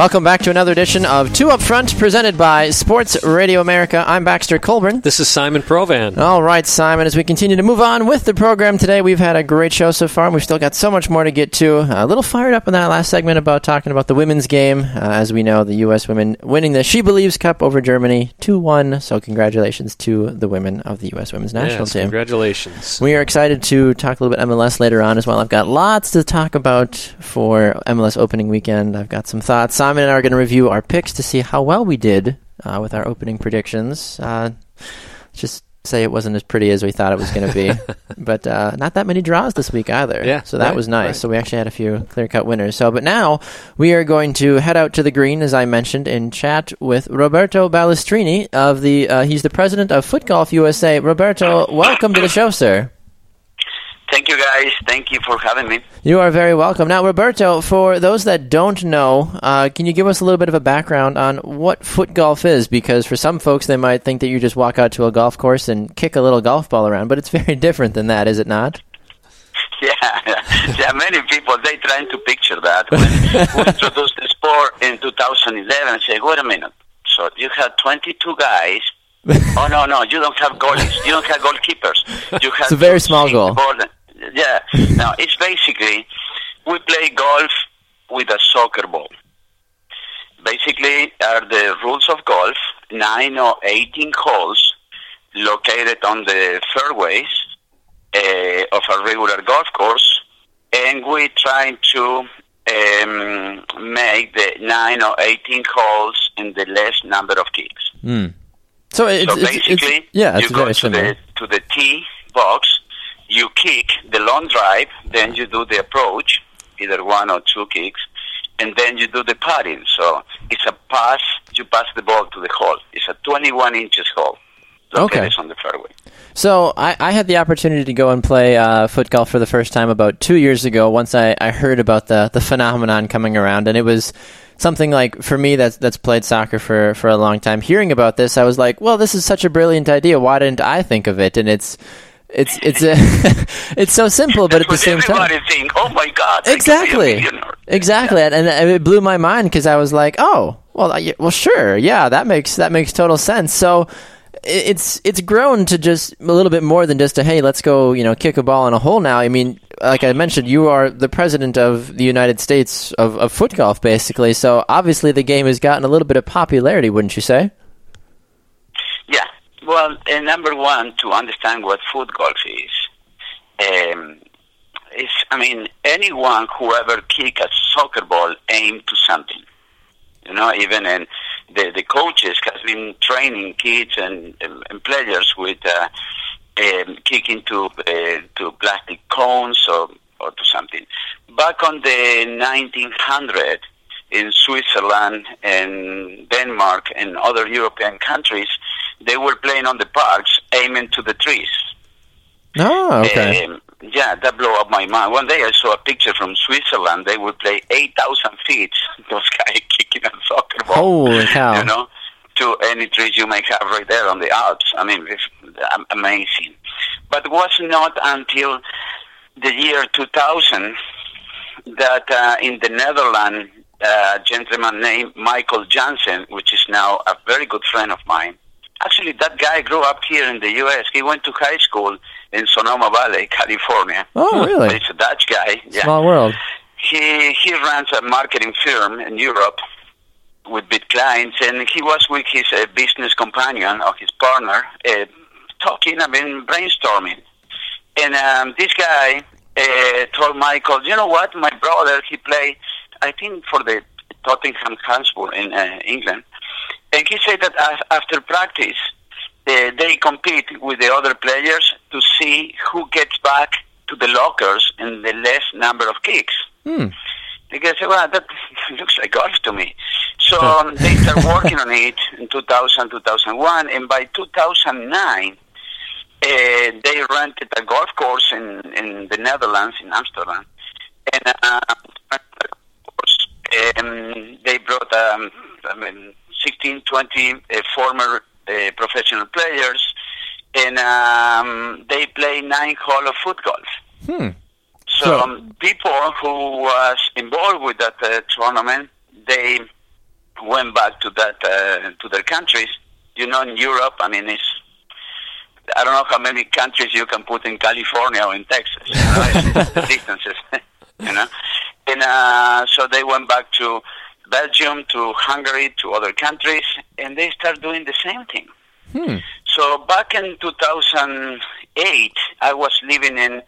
Welcome back to another edition of Two Up Front, presented by Sports Radio America. I'm Baxter Colburn. This is Simon Provan. All right, Simon, as we continue to move on with the program today, we've had a great show so far, and we've still got so much more to get to. A little fired up in that last segment about talking about the women's game. Uh, as we know, the U.S. women winning the SheBelieves Cup over Germany 2 1. So, congratulations to the women of the U.S. women's national Yes, team. congratulations. We are excited to talk a little bit MLS later on as well. I've got lots to talk about for MLS opening weekend. I've got some thoughts. Simon and I are going to review our picks to see how well we did uh, with our opening predictions. Uh, just say it wasn't as pretty as we thought it was going to be, but uh, not that many draws this week either. Yeah, so that right, was nice. right. So we actually had a few clear cut winners. So, but now we are going to head out to the green, as I mentioned, and chat with Roberto Balestrini of the. Uh, he's the president of Foot Golf USA. Roberto, welcome to the show, sir. Thank you, guys. Thank you for having me. You are very welcome. Now, Roberto, for those that don't know, uh, can you give us a little bit of a background on what foot golf is? Because for some folks, they might think that you just walk out to a golf course and kick a little golf ball around, but it's very different than that, is it not? Yeah, yeah. Many people they trying to picture that when we introduced the sport in 2011. I say, wait a minute. So you had 22 guys. oh no, no, you don't have goalies. You don't have goalkeepers. You have It's a very small goal. ball. Yeah. Now it's basically we play golf with a soccer ball. Basically, are the rules of golf nine or 18 holes located on the fairways uh, of a regular golf course, and we try to um, make the nine or 18 holes in the less number of kicks. So it's, so basically, it's, yeah, you it's go very to similar. the to the tee box, you kick the long drive, then you do the approach, either one or two kicks, and then you do the putting. So it's a pass. You pass the ball to the hole. It's a 21 inches hole. Located Okay. on the fairway. So I, I had the opportunity to go and play uh, foot golf for the first time about two years ago. Once I, I heard about the the phenomenon coming around, and it was something like for me that's that's played soccer for for a long time. Hearing about this, I was like, well, this is such a brilliant idea. Why didn't I think of it? And it's it's it's a, it's so simple, but at the same time. think, oh my God, I could be a Exactly. millionaire." Exactly, and, and it blew my mind because I was like, "Oh, well, I, well, sure, yeah, that makes that makes total sense." So it's it's grown to just a little bit more than just a hey, let's go, you know, kick a ball in a hole now. I mean, like I mentioned, you are the president of the United States of, of foot golf, basically. So obviously, the game has gotten a little bit of popularity, wouldn't you say? Well, uh, number one, to understand what foot golf is, um, is I mean, anyone who ever kick a soccer ball aim to something. You know, even the the coaches has been training kids and, and, and players with uh, um, kicking to uh, to plastic cones or or to something. Back on the 1900 in Switzerland and Denmark and other European countries, they were playing on the parks, aiming to the trees. Oh, okay. Um, yeah, that blew up my mind. One day I saw a picture from Switzerland. They would play 8,000 feet. Those guys kicking a soccer ball. Holy cow. You know, to any trees you may have right there on the Alps. I mean, it's am- amazing. But it was not until the year 2000 that uh, in the Netherlands, uh, a gentleman named Michael Jansen, which is now a very good friend of mine. Actually, that guy grew up here in the U.S. He went to high school in Sonoma Valley, California. Oh, really? He's a Dutch guy. Yeah. Small world. He he runs a marketing firm in Europe with big clients, and he was with his uh, business companion or his partner uh, talking. I mean, brainstorming. And um, this guy uh, told Michael, "You know what? My brother, he played, I think, for the Tottenham Hotspur in uh, England, and he said that after practice." Uh, they compete with the other players to see who gets back to the lockers in the less number of kicks. Hmm. The guy well, that looks like golf to me. So um, they started working on it in 2000, 2001, and by 2009, uh, they rented a golf course in, in the Netherlands, in Amsterdam. And uh, um, they brought um, I mean, 16, 20 uh, former uh, professional players, and um, they play nine hole of foot golf. Hmm. So, So- um, people who was involved with that uh, tournament, they went back to that uh, to their countries. You know, in Europe, I mean, it's I don't know how many countries you can put in California or in Texas. You know, distances, you know. And uh, so they went back to Belgium, to Hungary, to other countries, and they start doing the same thing. Hmm. So back in 2008, I was living in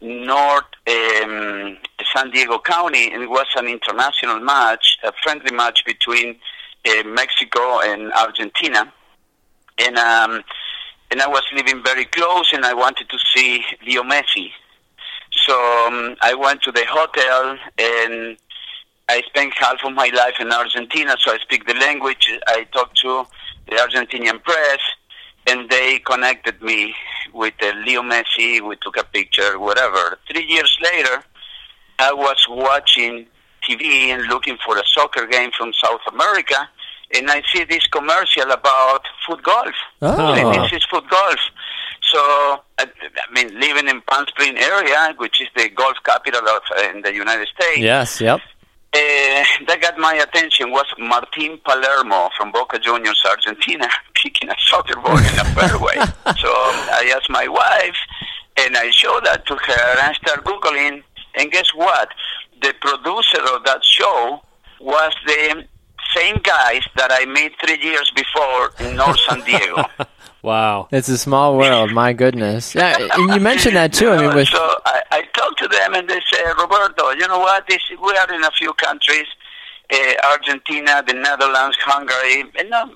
North um, San Diego County, and it was an international match, a friendly match between uh, Mexico and Argentina. And um, and I was living very close, and I wanted to see Leo Messi. So um, I went to the hotel, and I spent half of my life in Argentina, so I speak the language. I talked to the Argentinian press, and they connected me with uh, Leo Messi. We took a picture, whatever. Three years later, I was watching TV and looking for a soccer game from South America, and I see this commercial about foot golf. Oh. And this is foot golf. So, I, I mean, living in Palm Springs area, which is the golf capital of uh, in the United States, Yes. Yep. Uh, that got my attention was Martin Palermo from Boca Juniors, Argentina, kicking a soccer ball in a fairway. so I asked my wife, and I showed that to her, and I started Googling, and guess what? The producer of that show was the same guys that I met three years before in North San Diego. Wow. It's a small world. My goodness. Yeah, and you mentioned that too. I mean, with so I, I talked to them and they say, Roberto, you know what? This, we are in a few countries, uh, Argentina, the Netherlands, Hungary, and not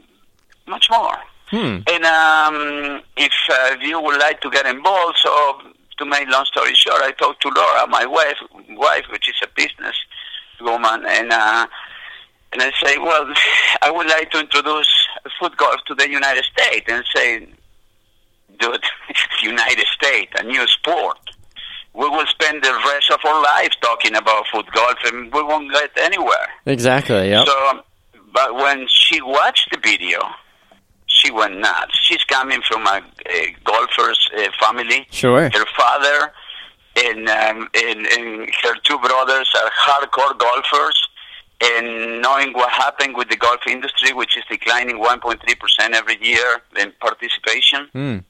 much more. hmm. And um, if uh, you would like to get involved, so to make long story short, I talked to Laura, my wife, wife, which is a business woman, and uh, and I say, well, I would like to introduce foot golf to the United States, and say, dude, United States, a new sport. We will spend the rest of our lives talking about foot golf, and we won't get anywhere. Exactly. Yeah. So, but when she watched the video, she went nuts. She's coming from a, a golfer's uh, family. Sure. Her father and, um, and and her two brothers are hardcore golfers. And knowing what happened with the golf industry, which is declining 1.3 percent every year in participation, Mm.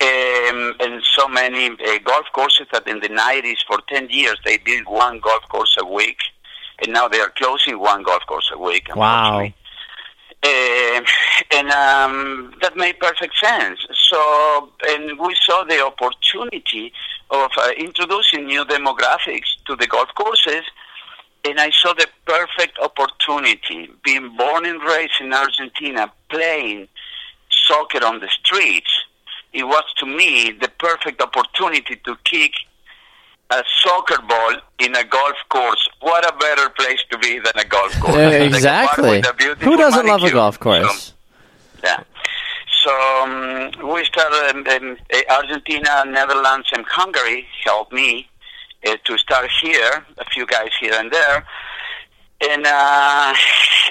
um, and so many uh, golf courses that in the 90s for 10 years they built one golf course a week, and now they are closing one golf course a week. Wow. Um, and um, that made perfect sense. So, and we saw the opportunity of uh, introducing new demographics to the golf courses, and I saw the perfect opportunity. Being born and raised in Argentina, playing soccer on the streets, it was to me the perfect opportunity to kick a soccer ball in a golf course. What a better place to be than a golf course. Yeah, Like a park exactly. with a beautiful Who doesn't love a golf course? So, yeah. So um, we started um, um, Argentina, Netherlands, and Hungary helped me uh, to start here. A few guys here and there, and uh,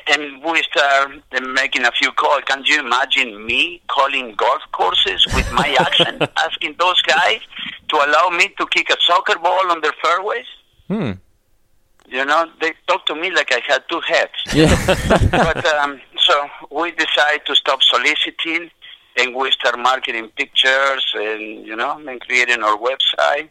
and we start uh, making a few calls. Can you imagine me calling golf courses with my accent, asking those guys to allow me to kick a soccer ball on their fairways? Hmm. You know, they talk to me like I had two heads Yeah. but um, so we decide to stop soliciting and we start marketing pictures and you know and creating our website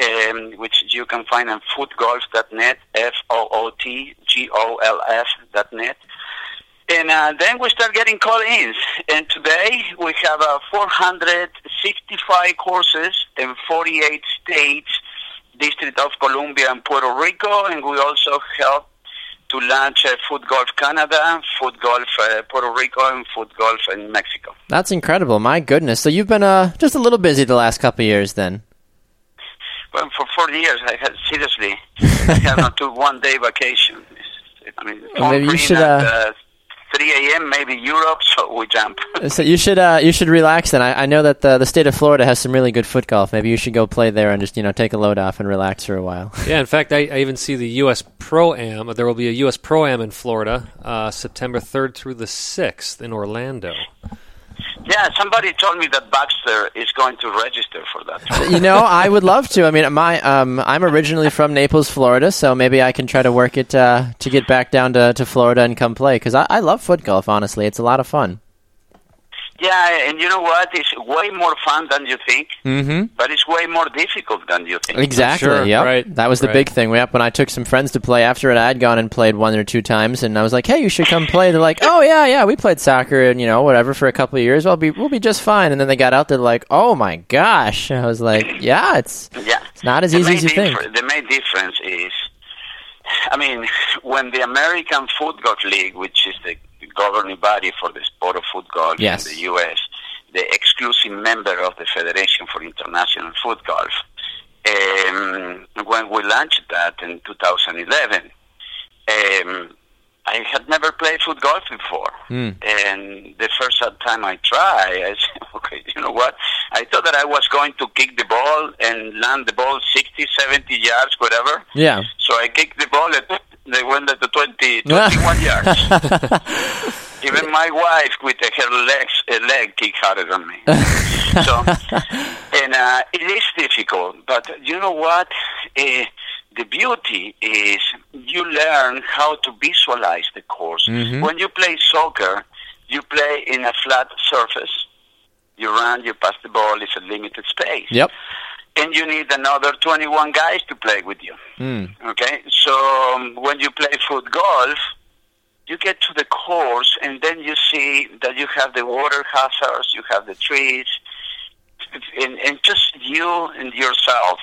um, which you can find on footgolf.net f o o t g o l f dot and uh, then we start getting call-ins and today we have uh, 465 courses in 48 states district of columbia and puerto rico and we also help to launch uh, Foot Golf Canada, Foot Golf uh, Puerto Rico, and Foot Golf in Mexico. That's incredible. My goodness. So you've been uh, just a little busy the last couple years then. Well, for four years, I had seriously, I have not took one day vacation. I mean, Well, maybe you should, ring at, uh, uh, 3 a.m. maybe Europe, so we jump. So you should uh, you should relax then. I, I know that the the state of Florida has some really good foot golf. Maybe you should go play there and just you know take a load off and relax for a while. Yeah, in fact, I, I even see the U.S. Pro Am. There will be a U.S. Pro Am in Florida, uh, September 3rd through the 6th in Orlando. Yeah, somebody told me that Baxter is going to register for that. you know, I would love to. I mean, my um, I'm originally from Naples, Florida, so maybe I can try to work it uh, to get back down to, to Florida and come play because I, I love foot golf. Honestly, it's a lot of fun. Yeah, and you know what? It's way more fun than you think, Mm-hmm. but it's way more difficult than you think. Exactly. Sure, yep. right, That was the right. big thing. Yep. When I took some friends to play after it, I had gone and played one or two times, and I was like, "Hey, you should come play." They're like, "Oh yeah, yeah, we played soccer and you know whatever for a couple of years. We'll be we'll be just fine." And then they got out there like, "Oh my gosh!" And I was like, "Yeah, it's Yeah. it's not as The easy as you think." The main difference is, I mean, when the American Foot Golf League, which is the governing body for the sport of foot golf Yes. in the U.S., the exclusive member of the Federation for International Foot Golf, um, when we launched that in 2011, um, I had never played foot golf before. Mm. And the first time I tried, I said, okay, you know what? I thought that I was going to kick the ball and land the ball 60, 70 yards, whatever. Yeah. So I kicked the ball and they went at the 20, 21 yards. Even my wife with her legs, a leg kick harder than me. so, and uh, it is difficult, but you know what? Uh, the beauty is you learn how to visualize the course. Mhm. When you play soccer, you play in a flat surface. You run, you pass the ball, it's a limited space. Yep. And you need another 21 guys to play with you. Mm. Okay, so um, when you play foot golf, you get to the course, and then you see that you have the water hazards, you have the trees, and, and just you and yourself,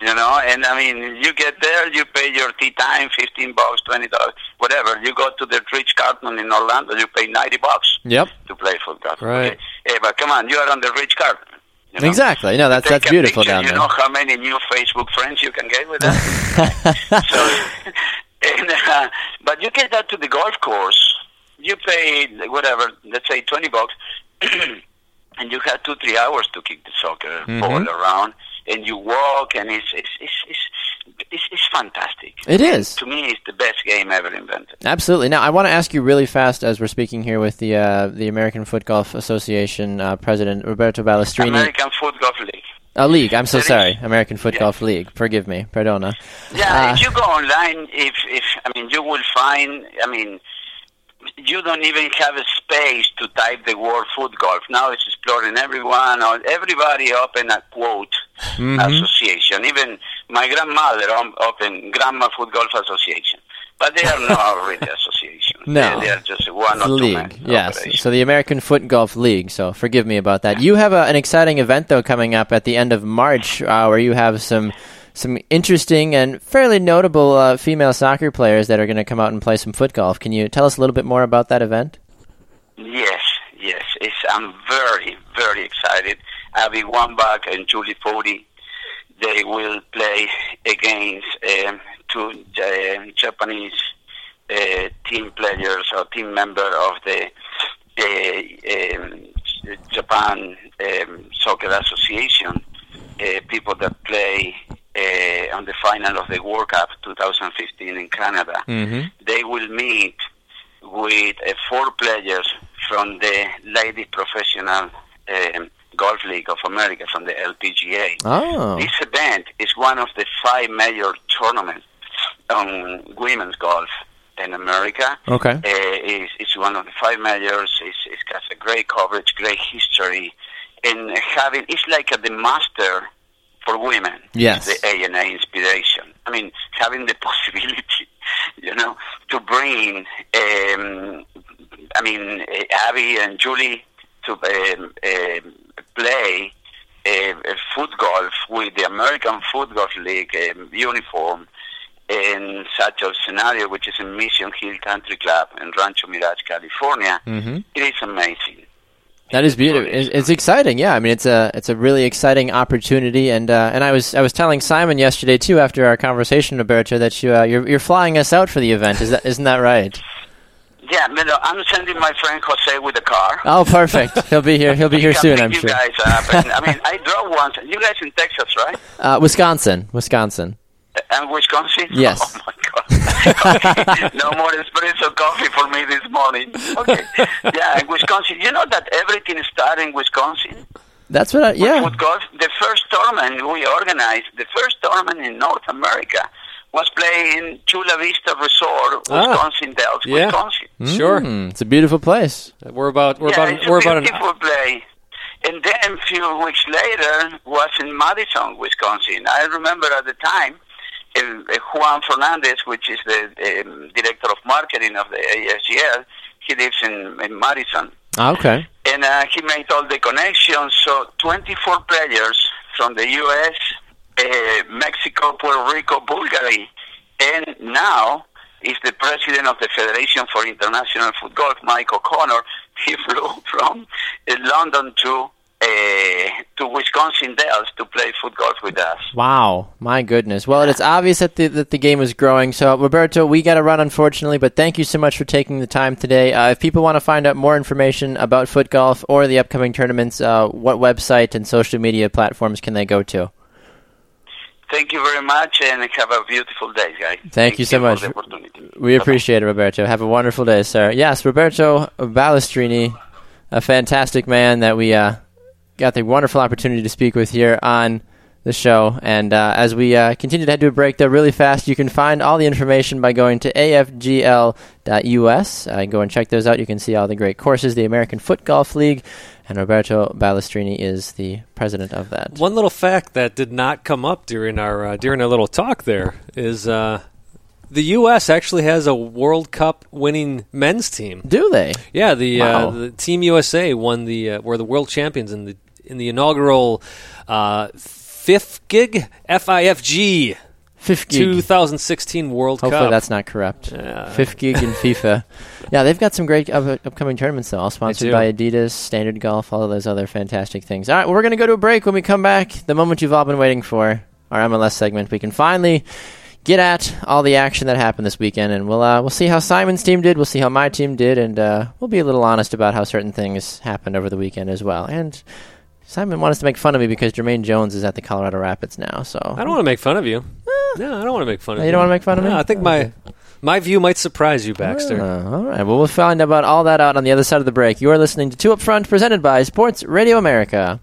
you know. And I mean, you get there, you pay your tea time, fifteen bucks, twenty dollars, whatever. You go to the Ritz-Carlton in Orlando, you pay ninety bucks Yep. to play foot golf. Right. Okay? Hey, but come on, you are on the Ritz-Carlton. you know. Exactly. No, that's that's beautiful picture, down you there. know how many new Facebook friends you can get with that. so, And, uh, but you get that to the golf course. You pay whatever, let's say twenty bucks, and you have two three hours to kick the soccer ball around, and you walk, and it's it's it's it's, it's, it's fantastic. It is. To me, it's the best game ever invented. Absolutely. Now, I want to ask you really fast as we're speaking here with the uh, the American Foot Golf Association uh, president Roberto Balestrini. American Foot Golf League. A league. I'm so There is- sorry. American Foot Yeah. Golf League. Forgive me. Perdona. Yeah, Uh, if you go online, if if I mean, you will find. I mean, you don't even have a space to type the word foot golf. Now it's exploring everyone or everybody open a quote Mm-hmm. association. Even my grandmother opened Grandma Foot Golf Association, but they are not really association. No. they, they are just one The or two league, yes. operation. So the American Foot Golf League. So forgive me about that. You have a, an exciting event though coming up at the end of March, uh, where you have some some interesting and fairly notable uh, female soccer players that are going to come out and play some foot golf. Can you tell us a little bit more about that event? Yes, yes. It's, I'm very, very excited. Abby Wambach and Julie Foudy, they will play against um, two uh, Japanese uh, team players or team member of the uh, um, Japan um, Soccer Association, uh, people that play uh, on the final of the World Cup 2015 in Canada. Mm-hmm. They will meet with uh, four players from the Ladies Professional um, Golf League of America, from the LPGA. Oh, This event is one of the five major tournaments on women's golf in America. okay. Uh, it's, it's one of the five majors. It's, it's got a great coverage, great history, and having it's like a, the master for women. Yes. the ANA inspiration. I mean, having the possibility, you know, to bring, um, I mean, uh, Abby and Julie to um, um, play uh, uh, foot golf with the American Foot Golf League um, uniform in such a scenario, which is in Mission Hill Country Club in Rancho Mirage, California. Mm-hmm. It is amazing. That is beautiful. It's, exciting. Yeah, I mean, it's a it's a really exciting opportunity, and uh, and I was I was telling Simon yesterday too after our conversation, Roberto, that you uh, you're you're flying us out for the event. Is that isn't that right? Yeah, I'm sending my friend Jose with the car. Oh, perfect. He'll be here. He'll be here soon. I'm you sure. guys up. And, I mean, I drove once. You guys in Texas, right? Uh, Wisconsin, Wisconsin. And Wisconsin? Yes. Oh my God. Okay. no more espresso coffee for me this morning. Okay. Yeah, in Wisconsin. You know that everything started in Wisconsin? That's what I. Yeah. Foot golf. The first tournament we organized, the first tournament in North America, was played in Chula Vista Resort, Ah. Wisconsin Dells, Yeah. Wisconsin. Sure. Mm, it's a beautiful place. We're about we're yeah, about it's we're a about an beautiful play. And then a few weeks later was in Madison, Wisconsin. I remember at the time, Juan Fernandez, which is the um, director of marketing of the AFGL, he lives in, in Madison. Ah, okay. And uh, he made all the connections. So 24 players from the U.S., uh, Mexico, Puerto Rico, Bulgaria, and now is the president of the Federation for International Football, Mike O'Connor. He flew from uh, London to to Wisconsin Dells to play foot golf with us. Wow, my goodness. Well, it's obvious that the that the game is growing. So, Roberto, we got to run, unfortunately. But thank you so much for taking the time today. Uh, if people want to find out more information about foot golf or the upcoming tournaments, uh, what website and social media platforms can they go to? Thank you very much, and have a beautiful day, guys. Thank you so much. We Bye-bye. appreciate it, Roberto. Have a wonderful day, sir. Yes, Roberto Balestrini, a fantastic man that we uh, got the wonderful opportunity to speak with here on the show. And uh, as we uh, continue to head to a break, though, really fast, you can find all the information by going to afgl.us. Uh, go and check those out. You can see all the great courses, the American Foot Golf League, and Roberto Balestrini is the president of that. One little fact that did not come up during our uh, during our little talk there is uh, the U.S. actually has a World Cup winning men's team. Do they? Yeah, the Wow. uh, the Team USA won the uh, were the world champions in the in the inaugural uh, fifth gig FIFG Fifth gig. 2016 World Hopefully Cup. that's not corrupt. Yeah. Fifth gig in FIFA. Yeah, they've got some great up- upcoming tournaments though, all sponsored by Adidas, Standard Golf, all of those other fantastic things. All right, well, we're going to go to a break. When we come back, the moment you've all been waiting for, our MLS segment, we can finally get at all the action that happened this weekend, and we'll uh, we'll see how Simon's team did. We'll see how my team did, and uh, we'll be a little honest about how certain things happened over the weekend as well. And Simon wants to make fun of me because Jermaine Jones is at the Colorado Rapids now. So I don't want to make fun of you. No, I don't want to make fun of you. you don't want to make fun of me. No, I think my my view might surprise you, Baxter. Uh, all right. Well, we'll find about all that out on the other side of the break. You are listening to Two Up Front, presented by Sports Radio America.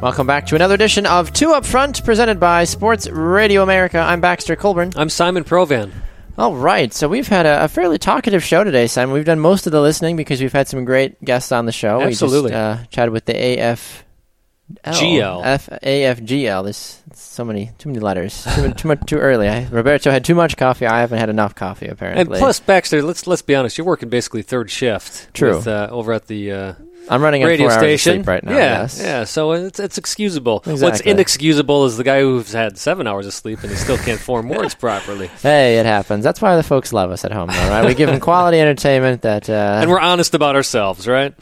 Welcome back to another edition of Two Up Front, presented by Sports Radio America. I'm Baxter Colburn. I'm Simon Provan. All right, so we've had a, a fairly talkative show today, Simon. We've done most of the listening because we've had some great guests on the show. Absolutely. We just uh, chatted with the AF. GL. F, AFGL. There's so many, too many letters. Too, much- too much, too early. I, Roberto had too much coffee. I haven't had enough coffee, apparently. And plus, Baxter, let's let's be honest. You're working basically third shift. True. With, uh, over at the uh, I'm running on radio four hours of station sleep right now. Yeah, yes. yeah. So it's it's excusable. What's inexcusable is the guy who's had seven hours of sleep and he still can't form words properly. Hey, it happens. That's why the folks love us at home, though, right? We give them quality entertainment that. Uh, And we're honest about ourselves, right?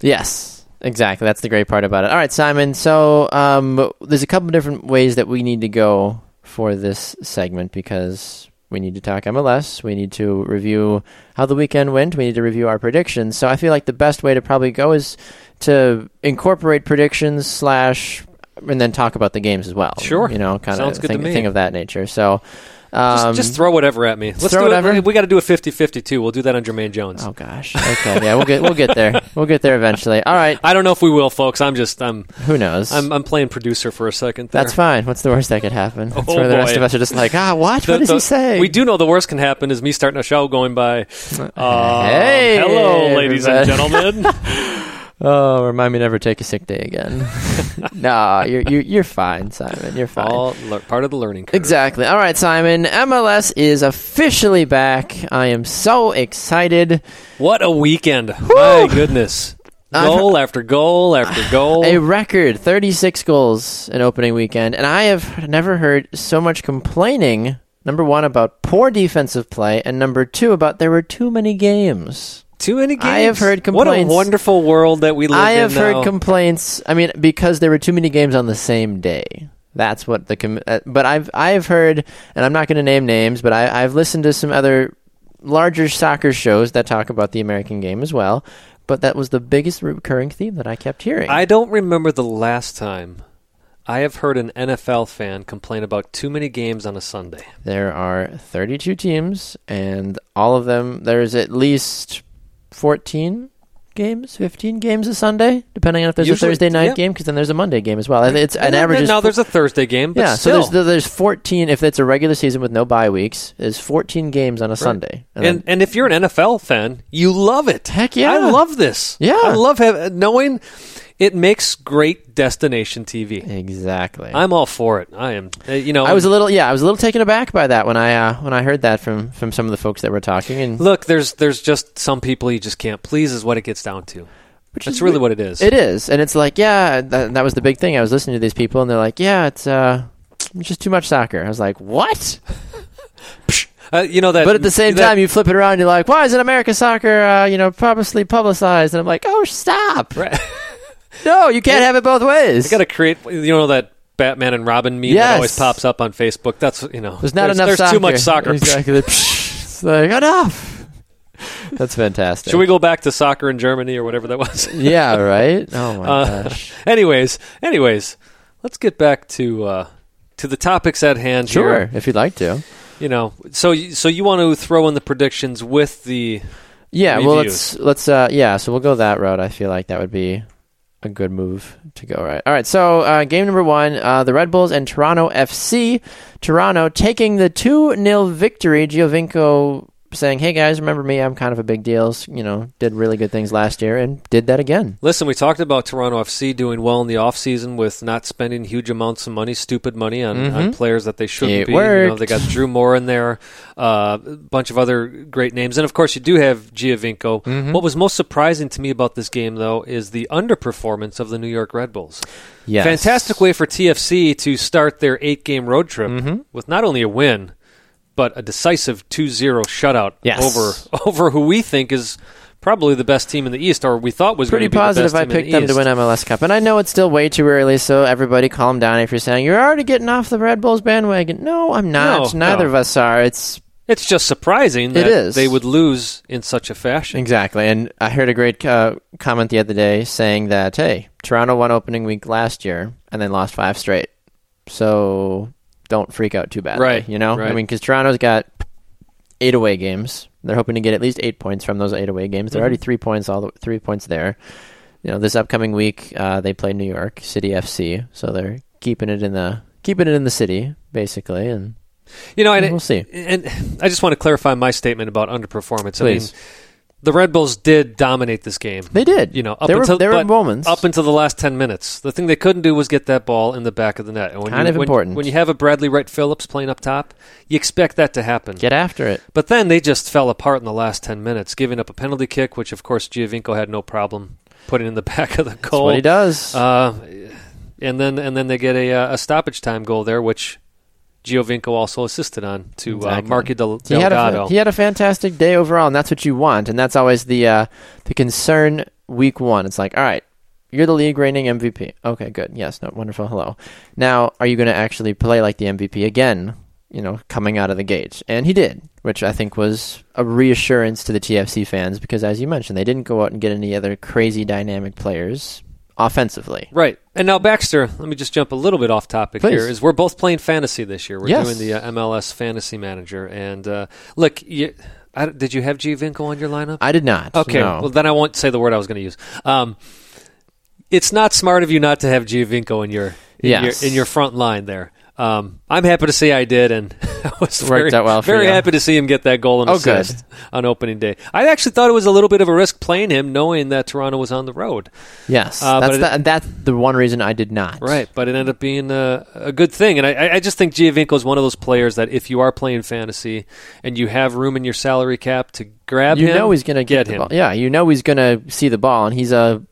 Yes, exactly. That's the great part about it. All right, Simon. So um, there's a couple different ways that we need to go for this segment because we need to talk MLS. We need to review how the weekend went. We need to review our predictions. So I feel like the best way to probably go is to incorporate predictions slash and then talk about the games as well. Sure. You know, kind Sounds of thing, thing of that nature. So. Just, Um, just throw whatever at me. Let's throw do whatever? It. We got to do a 50-50 too. We'll do that on Jermaine Jones. Oh gosh. Okay. Yeah, we'll get we'll get there. We'll get there eventually. All right. I don't know if we will, folks. I'm just I'm Who knows? I'm, I'm playing producer for a second. There. That's fine. What's the worst that could happen? That's Oh, where the rest of us are just like, ah, what? The- what does the- he say? We do know the worst can happen is me starting a show going by. Um, Hey, hello, ladies and gentlemen. Oh, remind me never take a sick day again. no, you're, you're you're fine, Simon. You're fine. All lear- part of the learning curve. Exactly. All right, Simon. MLS is officially back. I am so excited. What a weekend! My goodness, I've- goal after goal after goal. A record 36 goals in opening weekend, and I have never heard so much complaining. Number one about poor defensive play, and number two about there were too many games. Too many games. I have heard complaints. What a wonderful world that we live in. I in have heard now. complaints. I mean, because there were too many games on the same day. That's what the. Com- uh, but I've I've heard, and I'm not going to name names, but I, I've listened to some other larger soccer shows that talk about the American game as well. But that was the biggest recurring theme that I kept hearing. I don't remember the last time I have heard an NFL fan complain about too many games on a Sunday. There are 32 teams, and all of them, there's at least 14 games, 15 games a Sunday, depending on if there's Usually- a Thursday night yeah. game, because then there's a Monday game as well. And It's an average. Now there's a Thursday game, but yeah, still. so there's there's 14. If it's a regular season with no bye weeks, there's 14 games on a Sunday. and then- and if you're an NFL fan, you love it. Heck yeah. I love this. Yeah. I love have, knowing it makes great destination TV. exactly. I'm all for it. I am. uh, You know, I was a little yeah, I was a little taken aback by that when I uh, when I heard that from from some of the folks that were talking and look. There's there's just some people you just can't please. Is what it gets down to. That's really what it is. It is, and it's like yeah, that, that was the big thing. I was listening to these people and they're like, yeah, it's uh, it's just too much soccer. I was like, what? Uh, you know that. But at the same that- time, you flip it around, and you're like, why isn't America soccer, uh, you know, purposely publicized? And I'm like, oh, stop! Right. No, you can't have it both ways. You got to create. You know that Batman and Robin meme Yes. that always pops up on Facebook. That's you know. There's not enough. There's soccer. too much soccer. Exactly. it's like enough. That's fantastic. Should we go back to soccer in Germany or whatever that was? Yeah. Right. Oh my Uh, gosh. anyways, anyways, let's get back to uh, to the topics at hand. Sure, Here. if you'd like to. You know, so you, so you want to throw in the predictions with the Yeah. Well, let's let's. Uh, yeah. So we'll go that route. I feel like that would be a good move to go. Right. All right. So uh, game number one: uh, the Red Bulls and Toronto FC. Toronto taking the two 0 victory. Giovinco saying, "Hey guys, remember me? I'm kind of a big deal. You know, did really good things last year and did that again." Listen, we talked about Toronto FC doing well in the offseason with not spending huge amounts of money, stupid money on, on players that they shouldn't It be. You know, they got Drew Moor in there, uh, a bunch of other great names, and of course you do have Giovinco. What was most surprising to me about this game, though, is the underperformance of the New York Red Bulls. Yes. Fantastic way for TFC to start their eight-game road trip Mm-hmm. with not only a win, but a decisive 2-0 shutout Yes. over over who we think is probably the best team in the East, or we thought was Pretty positive. the I team picked the them to win MLS Cup, and I know it's still way too early. So everybody, calm down. If you're saying you're already getting off the Red Bulls bandwagon, no, I'm not. No, Neither no. of us are. It's It's just surprising that is. they would lose in such a fashion. exactly. And I heard a great uh, comment the other day saying that hey, Toronto won opening week last year and then lost five straight. So don't freak out too badly. Right, You know, I mean, because Toronto's got eight away games. They're hoping to get at least eight points from those eight away games. They're Mm-hmm. already three points, all the three points there. You know, this upcoming week uh, they play New York City FC, so they're keeping it in the keeping it in the city basically. And You know, and We'll see. And I just want to clarify my statement about underperformance. Please. I mean, the Red Bulls did dominate this game. they did. You know, up there until were there were moments. up until the last ten minutes. The thing they couldn't do was get that ball in the back of the net. And when Kind you, of when, important. when you have a Bradley Wright Phillips playing up top, you expect that to happen. Get after it. But then they just fell apart in the last 10 minutes, giving up a penalty kick, which, of course, Giovinco had no problem putting in the back of the That's goal. what he does. Uh, and then and then they get a, uh, a stoppage time goal there, which Giovinco also assisted on to uh, Exactly. Marky Del- he had, Delgado. a, he had a fantastic day overall, and that's what you want. And that's always the uh, the concern week one. It's like, all right, you're the league reigning MVP. Okay, good. Yes, no, wonderful. Hello. Now, are you going to actually play like the MVP again? You know, coming out of the gate, and he did, which I think was a reassurance to the TFC fans because, as you mentioned, they didn't go out and get any other crazy dynamic players offensively. Right. And now, Baxter, let me just jump a little bit off topic Please. here. Is we're both playing fantasy this year. We're Yes. doing the uh, MLS Fantasy Manager. And uh, look, you, I, did you have Giovinco on your lineup? I did not. Okay, no. well then I won't say the word I was going to use. Um, it's not smart of you not to have Giovinco in your in, Yes. your, in your front line there. Um, I'm happy to see I did, and I was Worked very, out well very you. happy to see him get that goal and Oh, good. assist on opening day. I actually thought it was a little bit of a risk playing him, knowing that Toronto was on the road. yes, Uh, that's the, and that's the one reason I did not. Right, but it ended up being a, a good thing, and I- I, just think Giovinco is one of those players that if you are playing fantasy and you have room in your salary cap to grab him. you him, know he's going to get the him. ball. Yeah, you know he's going to see the ball, and he's a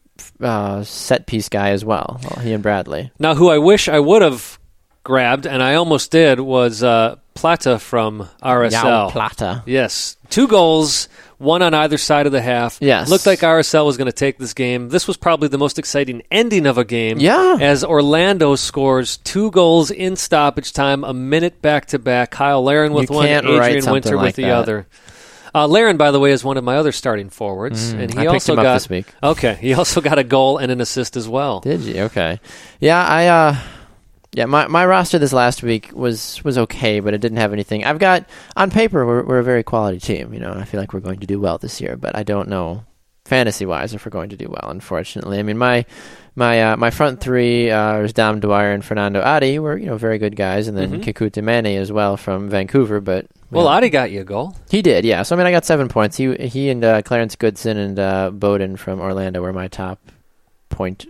uh, set piece guy as well. Well, he and Bradley. Now, who I wish I would have grabbed, and I almost did, was uh, Plata from RSL. Joao Plata. Yes, two goals, one on either side of the half. Yes. looked like RSL was going to take this game. This was probably the most exciting ending of a game. Yeah. as Orlando scores two goals in stoppage time, a minute back to back. Kyle Larin with You one, Adrian Winter like with the that. other. Uh, Larin, by the way, is one of my other starting forwards, and he Mm, I also got okay. He also got a goal and an assist as well. Did you? Okay. Yeah, I uh, Yeah, my, my roster this last week was was okay, but it didn't have anything. I've got on paper we're we're a very quality team, you know. and I feel like we're going to do well this year, but I don't know fantasy wise if we're going to do well. Unfortunately, I mean my my uh, my front three uh, was Dom Dwyer and Fernando Adi were you know very good guys, and then Mhm. Kekuta Manneh as well from Vancouver, but Well, yeah. Adi got you a goal. He did, yeah. So I mean, I got seven points. He he and uh, Clarence Goodson and uh, Bowden from Orlando were my top point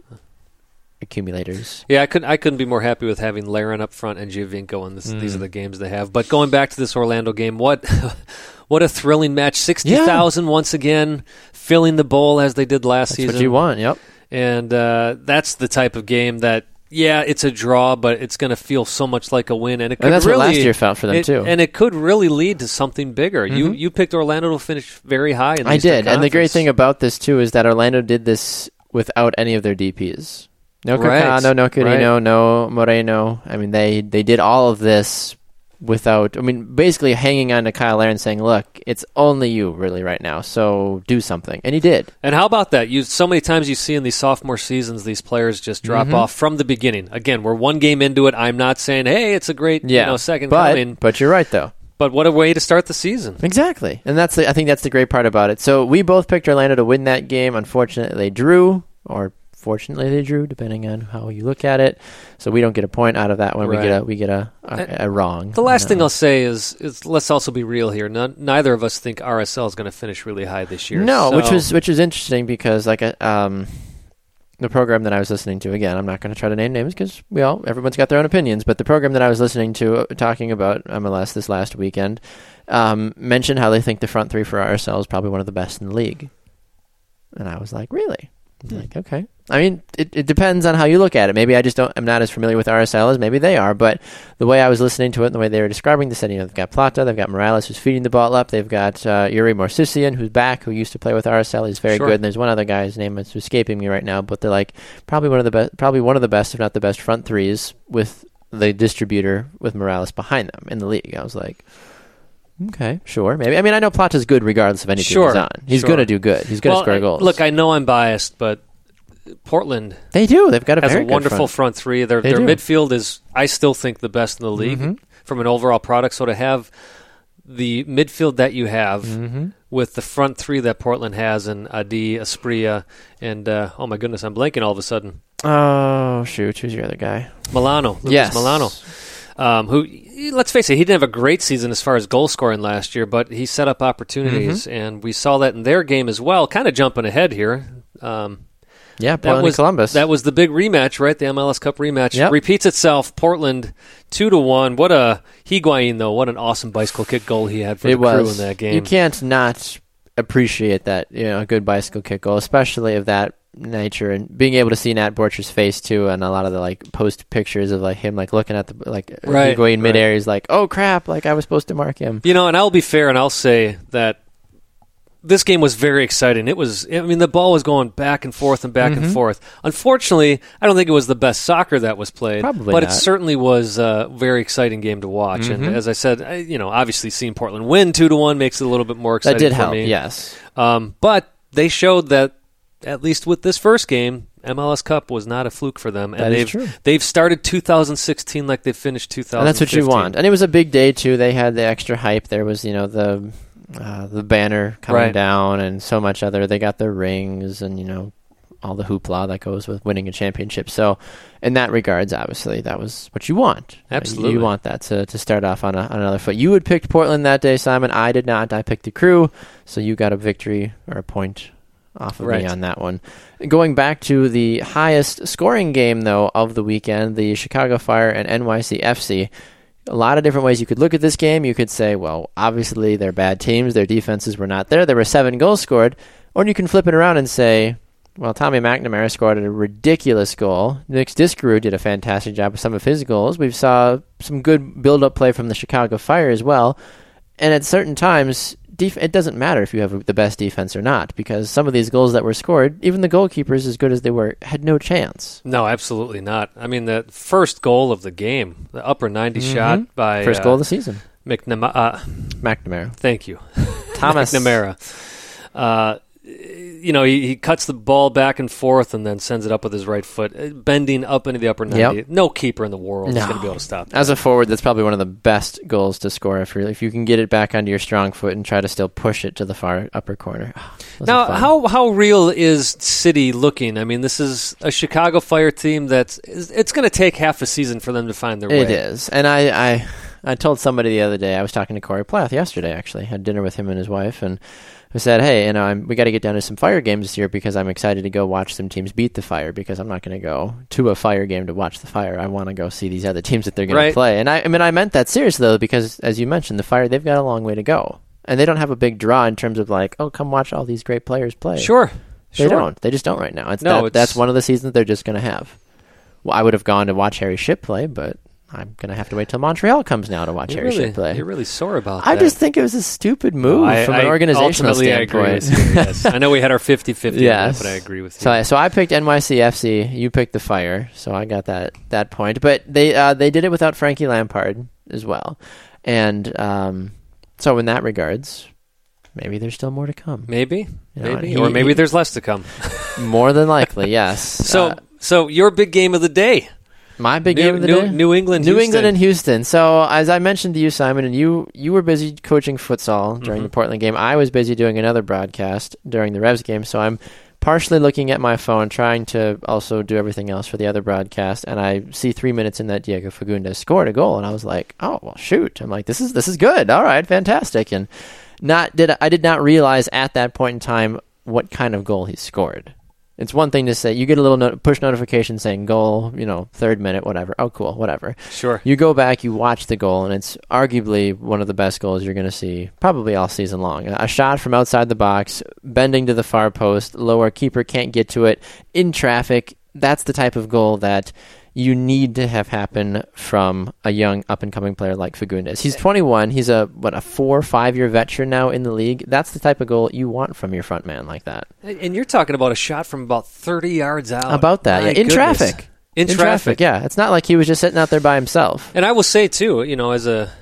accumulators. Yeah, I couldn't. I couldn't be more happy with having Larin up front and Giovinco, and this, Mm. these are the games they have. But going back to this Orlando game, what what a thrilling match! Sixty thousand once again, filling the bowl as they did last That's season. what you want. Yep. and uh, that's the type of game that. Yeah, it's a draw, but it's going to feel so much like a win, and it could And that's really, what last year felt for them it- too. and it could really lead to something bigger. You Mhm. you picked Orlando to finish very high. In the I did, and the great thing about this too is that Orlando did this without any of their DPS. No Right, Cacano, no Carino, right. no Moreno. I mean, they they did all of this without. I mean, basically hanging on to Kyle Larin, saying, "Look, it's only you really right now, so do something," and he did. And how about that? You so many times you see in these sophomore seasons these players just drop Mhm. off from the beginning. Again, we're one game into it. I'm not saying, hey, it's a great Yeah, you know second but coming, but you're right though. but what a way to start the season. Exactly, and that's the, I think that's the great part about it. So we both picked Orlando to win that game. Unfortunately, they drew, or fortunately they drew, depending on how you look at it. So we don't get a point out of that one. We get a we get a a, a wrong. The last thing. I'll say is, is let's also be real here. None, neither of us think RSL is going to finish really high this year. no, which So- was which was interesting because like a, um. The program that I was listening to again, I'm not going to try to name names because we all everyone's got their own opinions. But the program that I was listening to uh, talking about MLS this last weekend um, mentioned how they think the front three for RSL is probably one of the best in the league, and I was like, really? Hmm. Like, okay. I mean, it, it depends on how you look at it. Maybe I just don't. I'm not as familiar with RSL as maybe they are. But the way I was listening to it, and the way they were describing the setting, you know, they've got Plata, they've got Morales who's feeding the ball up, they've got uh, Yuri Movsisyan who's back, who used to play with RSL. He's very Sure. good. And there's one other guy, his name is escaping me right now, but they're like probably one of the best, probably one of the best, if not the best, front threes with the distributor with Morales behind them in the league. I was like. Okay, sure, maybe. I mean, I know Plata's good regardless of any team Sure, he's on. He's sure. going to do good. He's going to well, score goals. Look, I know I'm biased, but Portland they do. They've got a has very a wonderful front. front, three. Their They their do. midfield is, I still think, the best in the league Mhm. from an overall product. So to have the midfield that you have Mhm. with the front three that Portland has, and Adi, Asprilla, and uh, oh my goodness, I'm blanking all of a sudden. Oh shoot, who's your other guy? Melano, Lucas yes, Melano, um, who let's face it, he didn't have a great season as far as goal scoring last year, but he set up opportunities, Mm-hmm. and we saw that in their game as well. Kind of jumping ahead here. Um, Yeah, that Portland was and Columbus. That was the big rematch, right? The MLS Cup rematch Yep. repeats itself. Portland two to one. What a Higuain though! What an awesome bicycle kick goal he had for it the crew in that game. You can't not appreciate that. You know, a good bicycle kick goal, especially of that nature, and being able to see Nat Borchers' face too, and a lot of the like post pictures of like him like looking at the like Right, going right. midair. He's like, oh crap! Like I was supposed to mark him. You know, and I'll be fair and I'll say that this game was very exciting. It was, I mean, the ball was going back and forth and back and Mhm. forth. Unfortunately, I don't think it was the best soccer that was played, Probably but it certainly was a very exciting game to watch. Mhm. And as I said, I, you know, obviously seeing Portland win two to one makes it a little bit more That exciting. did for help. me. Yes. Um, but they showed that at least with this first game, MLS Cup was not a fluke for them, and That they've true. they've started 2016 like they finished 2015. And that's what you want. And it was a big day too. They had the extra hype. There was, you know, the uh, the banner coming Right. down and so much other. They got their rings and you know all the hoopla that goes with winning a championship. So, in that regards, obviously, that was what you want. Absolutely. you want that to, to start off on, a, on another foot. You had picked Portland that day, Simon. I did not. I picked the Crew. So you got a victory or a point off of Right. me on that one. Going back to the highest scoring game though of the weekend, the Chicago Fire and NYCFC. A lot of different ways you could look at this game. You could say, well, obviously they're bad teams. Their defenses were not there. There were seven goals scored. Or you can flip it around and say, well, Tommy McNamara scored a ridiculous goal. Nick Discaru did a fantastic job with some of his goals. We saw some good build-up play from the Chicago Fire as well. And at certain times, def- it doesn't matter if you have the best defense or not, because some of these goals that were scored, even the goalkeepers, as good as they were, had no chance. No, absolutely not. I mean, the first goal of the game, the upper 90 shot by Mm-hmm. First uh, goal of the season. McNamara. Uh, McNamara. thank you, Thomas. McNamara. Uh, you know, he, he cuts the ball back and forth and then sends it up with his right foot, uh, bending up into the upper 90. Yep. No keeper in the world is going to be able to stop that. As a forward, that's probably one of the best goals to score. If, if you can get it back onto your strong foot and try to still push it to the far upper corner. Those Now, how how real is City looking? I mean, this is a Chicago Fire team that's it's going to take half a season for them to find their way. It is, and I, I, I told somebody the other day. I was talking to Corey Plath yesterday. Actually, had dinner with him and his wife, and I said, "Hey, you know, I'm, we got to get down to some fire games this year because I'm excited to go watch some teams beat the fire because I'm not going to go to a fire game to watch the fire. I want to go see these other teams that they're going Right. to play." And I, I mean, I meant that seriously though because, as you mentioned, the fire they've got a long way to go, and they don't have a big draw in terms of like, oh, come watch all these great players play. Sure. They sure. don't. They just don't right now. It's, No, that, it's- that's one of the seasons they're just going to have. Well, I would have gone to watch Harry Shipp play, but I'm going to have to wait till Montreal comes now to watch You're Harry really, play. you're really sore about that. I that. just think it was a stupid move I- from an I- organizational ultimately, I standpoint. agree with you, yes. I know we had our 50-50 on that, Yes. but I agree with you. So, I- so I picked NYCFC. You picked the Fire. So I got that that point. But they uh, they did it without Frankie Lampard as well, and um, so in that regards, maybe there's still more to come. maybe, You know, maybe, he- or maybe he- there's less to come. More than likely, yes. So, Uh, so your big game of the day, My big New- game of the New- day? New England, New Houston. England and Houston. So as I mentioned to you, Simon, and you you were busy coaching futsal during Mm-hmm. the Portland game. I was busy doing another broadcast during the Revs game. So I'm partially looking at my phone, trying to also do everything else for the other broadcast. And I see three minutes in that Diego Fagundez scored a goal, and I was like, oh well, shoot! I'm like, this is this is good. All right, fantastic. And not did I did not realize at that point in time what kind of goal he scored. It's one thing to say you get a little no- push notification saying goal, you know, third minute, whatever. Oh, cool, whatever. Sure. You go back, you watch the goal, and it's arguably one of the best goals you're going to see probably all season long. A shot from outside the box, bending to the far post, lower keeper can't get to it in traffic. That's the type of goal that you need to have happen from a young up and coming player like Fagundez. He's 21. He's a what a four five year veteran now in the league. That's the type of goal you want from your front man like that. And you're talking about a shot from about 30 yards out. About that, yeah, in goodness. traffic. In, traffic. yeah. It's not like he was just sitting out there by himself. And I will say too, you know, as a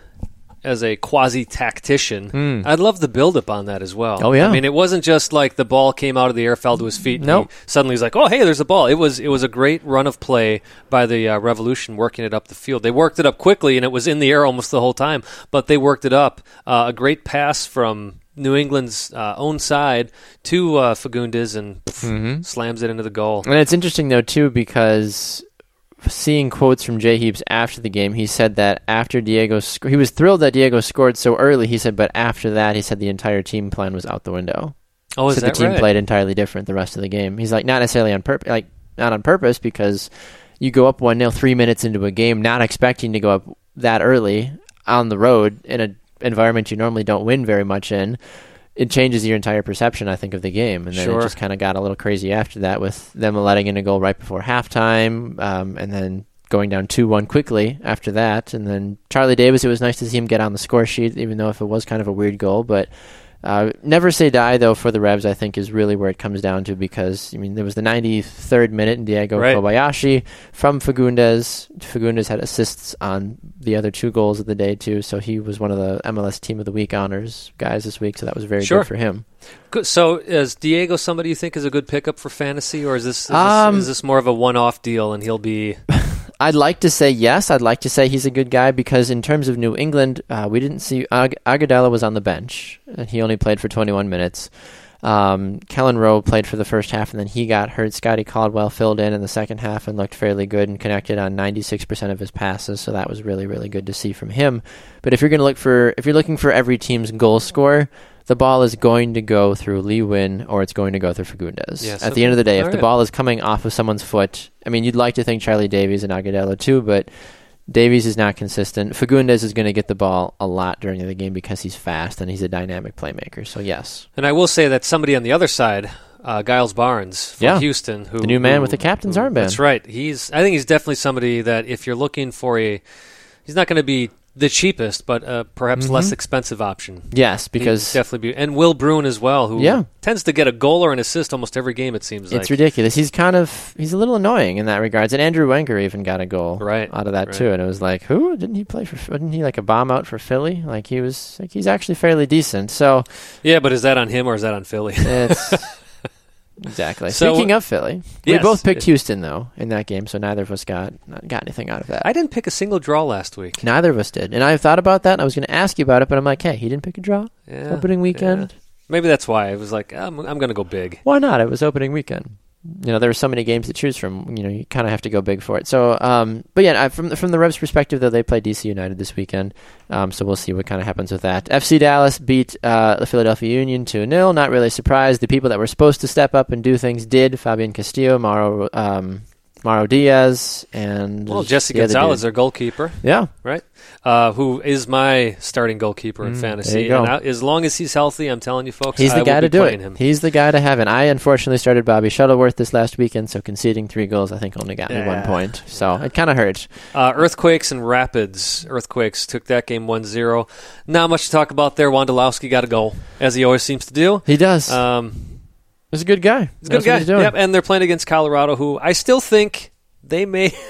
as a quasi tactician, I'd love the build up on that as well. Oh, yeah. I mean, it wasn't just like the ball came out of the air, fell to his feet. No, Nope. he suddenly he's like, "Oh, hey, there's a ball." It was it was a great run of play by the uh, Revolution, working it up the field. They worked it up quickly, and it was in the air almost the whole time. But they worked it up. Uh, a great pass from. New England's uh, own side to uh, Fagundez and pff, Mm-hmm. slams it into the goal. And it's interesting though too because seeing quotes from Jay Heaps after the game, he said that after Diego, sc- he was thrilled that Diego scored so early. He said, but after that, he said the entire team plan was out the window. Oh, is so that the team right? played entirely different the rest of the game. He's like not necessarily on purpose, like not on purpose because you go up one 0 three minutes into a game, not expecting to go up that early on the road in an environment you normally don't win very much in. It changes your entire perception, I think, of the game, and then Sure. it just kind of got a little crazy after that with them letting in a goal right before halftime, um, and then going down two one quickly after that, and then Charlie Davies. It was nice to see him get on the score sheet, even though if it was kind of a weird goal, but uh, never say die though for the Revs. I think is really where it comes down to because I mean there was the 93rd minute and Diego Right. Kobayashi from Fagundez. Fagundez had assists on the other two goals of the day too, so he was one of the MLS Team of the Week honors guys this week. So that was very Sure. good for him. Good. So, is Diego somebody you think is a good pickup for fantasy, or is this is, Um, this, is this more of a one-off deal and he'll be? I'd like to say yes. I'd like to say he's a good guy because in terms of New England, uh, we didn't see Ag- Agudelo was on the bench and he only played for 21 minutes. Um, Kelyn Rowe played for the first half and then he got hurt. Scotty Caldwell filled in in the second half and looked fairly good and connected on 96% of his passes. So that was really really good to see from him. But if you're going to look for if you're looking for every team's goal scorer. The ball is going to go through Lee Nguyen or it's going to go through Fagundez. Yes, At the end of the day, if all the ball is coming off of someone's foot, I mean, you'd like to think Charlie Davies and Agudelo too, but Davies is not consistent. Fagundez is going to get the ball a lot during the game because he's fast and he's a dynamic playmaker. So yes, And I will say that somebody on the other side, uh, Giles Barnes from Yeah. Houston, who The new man who- with the captain's who- armband. That's right. He's. I think he's definitely somebody that if you're looking for a, he's not going to be the cheapest, but uh, perhaps less expensive option. yes, He'd Mm-hmm. because definitely be, and Will Bruin as well, who Yeah. tends to get a goal or an assist almost every game. It seems like it's ridiculous. He's kind of he's a little annoying in that regards. And Andrew Wenger even got a goal Right, out of that right. too. And it was like, who didn't he play for? Didn't he like a bomb out for Philly? Like he was like he's actually fairly decent. So Yeah, but is that on him or is that on Philly? it's Exactly. So- Speaking of Philly, we both picked Houston though in that game, so neither of us got got anything out of that. I didn't pick a single draw last week. neither of us did, and I thought about that. and I was going to ask you about it, but I'm like, hey, he didn't pick a draw. Yeah, Opening weekend. yeah. Maybe that's why I was like, I'm, I'm going to go big. Why not? It was opening weekend. You know, there were so many games to choose from. You know, you kind of have to go big for it. So, um, but yeah, from the, from the Revs' perspective, though, they play DC United this weekend. Um, so we'll see what kind of happens with that. FC Dallas beat uh, the Philadelphia Union 2 0. Not really surprised. The people that were supposed to step up and do things did. Fabian Castillo, Mauro, um, Mauro Diaz, and Well, Jesse Gonzalez, their goalkeeper, Yeah, right? Uh, who is my starting goalkeeper in Mm, fantasy. And I, as long as he's healthy, I'm telling you folks, he's I the guy will to do it. him. He's the guy to have. And I unfortunately started Bobby Shuttleworth this last weekend, so conceding three goals, I think, only got me one point. So it kind of hurt. Uh, Earthquakes and Rapids. Earthquakes took that game 1-0. Not much to talk about there. Wondolowski got a goal, as he always seems to do. He does. Um, He's a good guy. He's a good guy. Yep, and they're playing against Colorado, who I still think they may.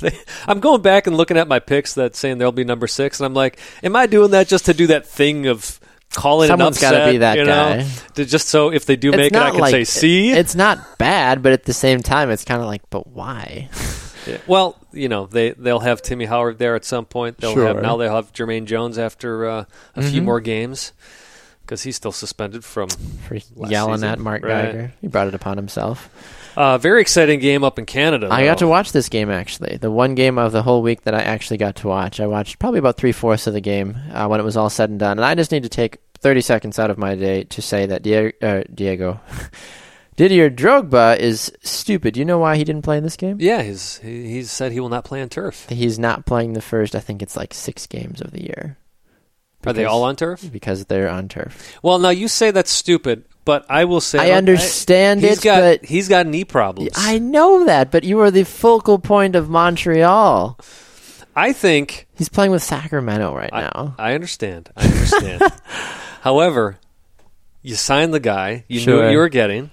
They, I'm going back and looking at my picks that saying they'll be number six, and I'm like, am I doing that just to do that thing of calling Someone's an upset? gotta be that you know? guy. Just so if they do make it, I can like say, see. It's not bad, but at the same time, it's kind of like, but why? Yeah. Well, you know, they they'll have Timmy Howard there at some point. They'll Sure. have now they'll have Jermaine Jones after uh, a few Mhm. more games because he's still suspended from. For yelling season. at Mark Right. Geiger, he brought it upon himself. Uh, very exciting game up in Canada. I got to watch this game actually. The one game of the whole week that I actually got to watch. I watched probably about three fourths of the game uh, when it was all said and done. And I just need to take 30 seconds out of my day to say that Diego, uh, Diego Didier Drogba is stupid. Do you know why he didn't play in this game? Yeah, he's he, he's said he will not play on turf. He's not playing the first. I think it's like six games of the year. Are they all on turf? Because they're on turf. Well, now you say that's stupid, but I will say I understand he's it, got but- he's got knee problems. I know that, but you are the focal point of Montreal. I think He's playing with Sacramento right I, now. I understand. I understand. However, you signed the guy you knew what you were getting,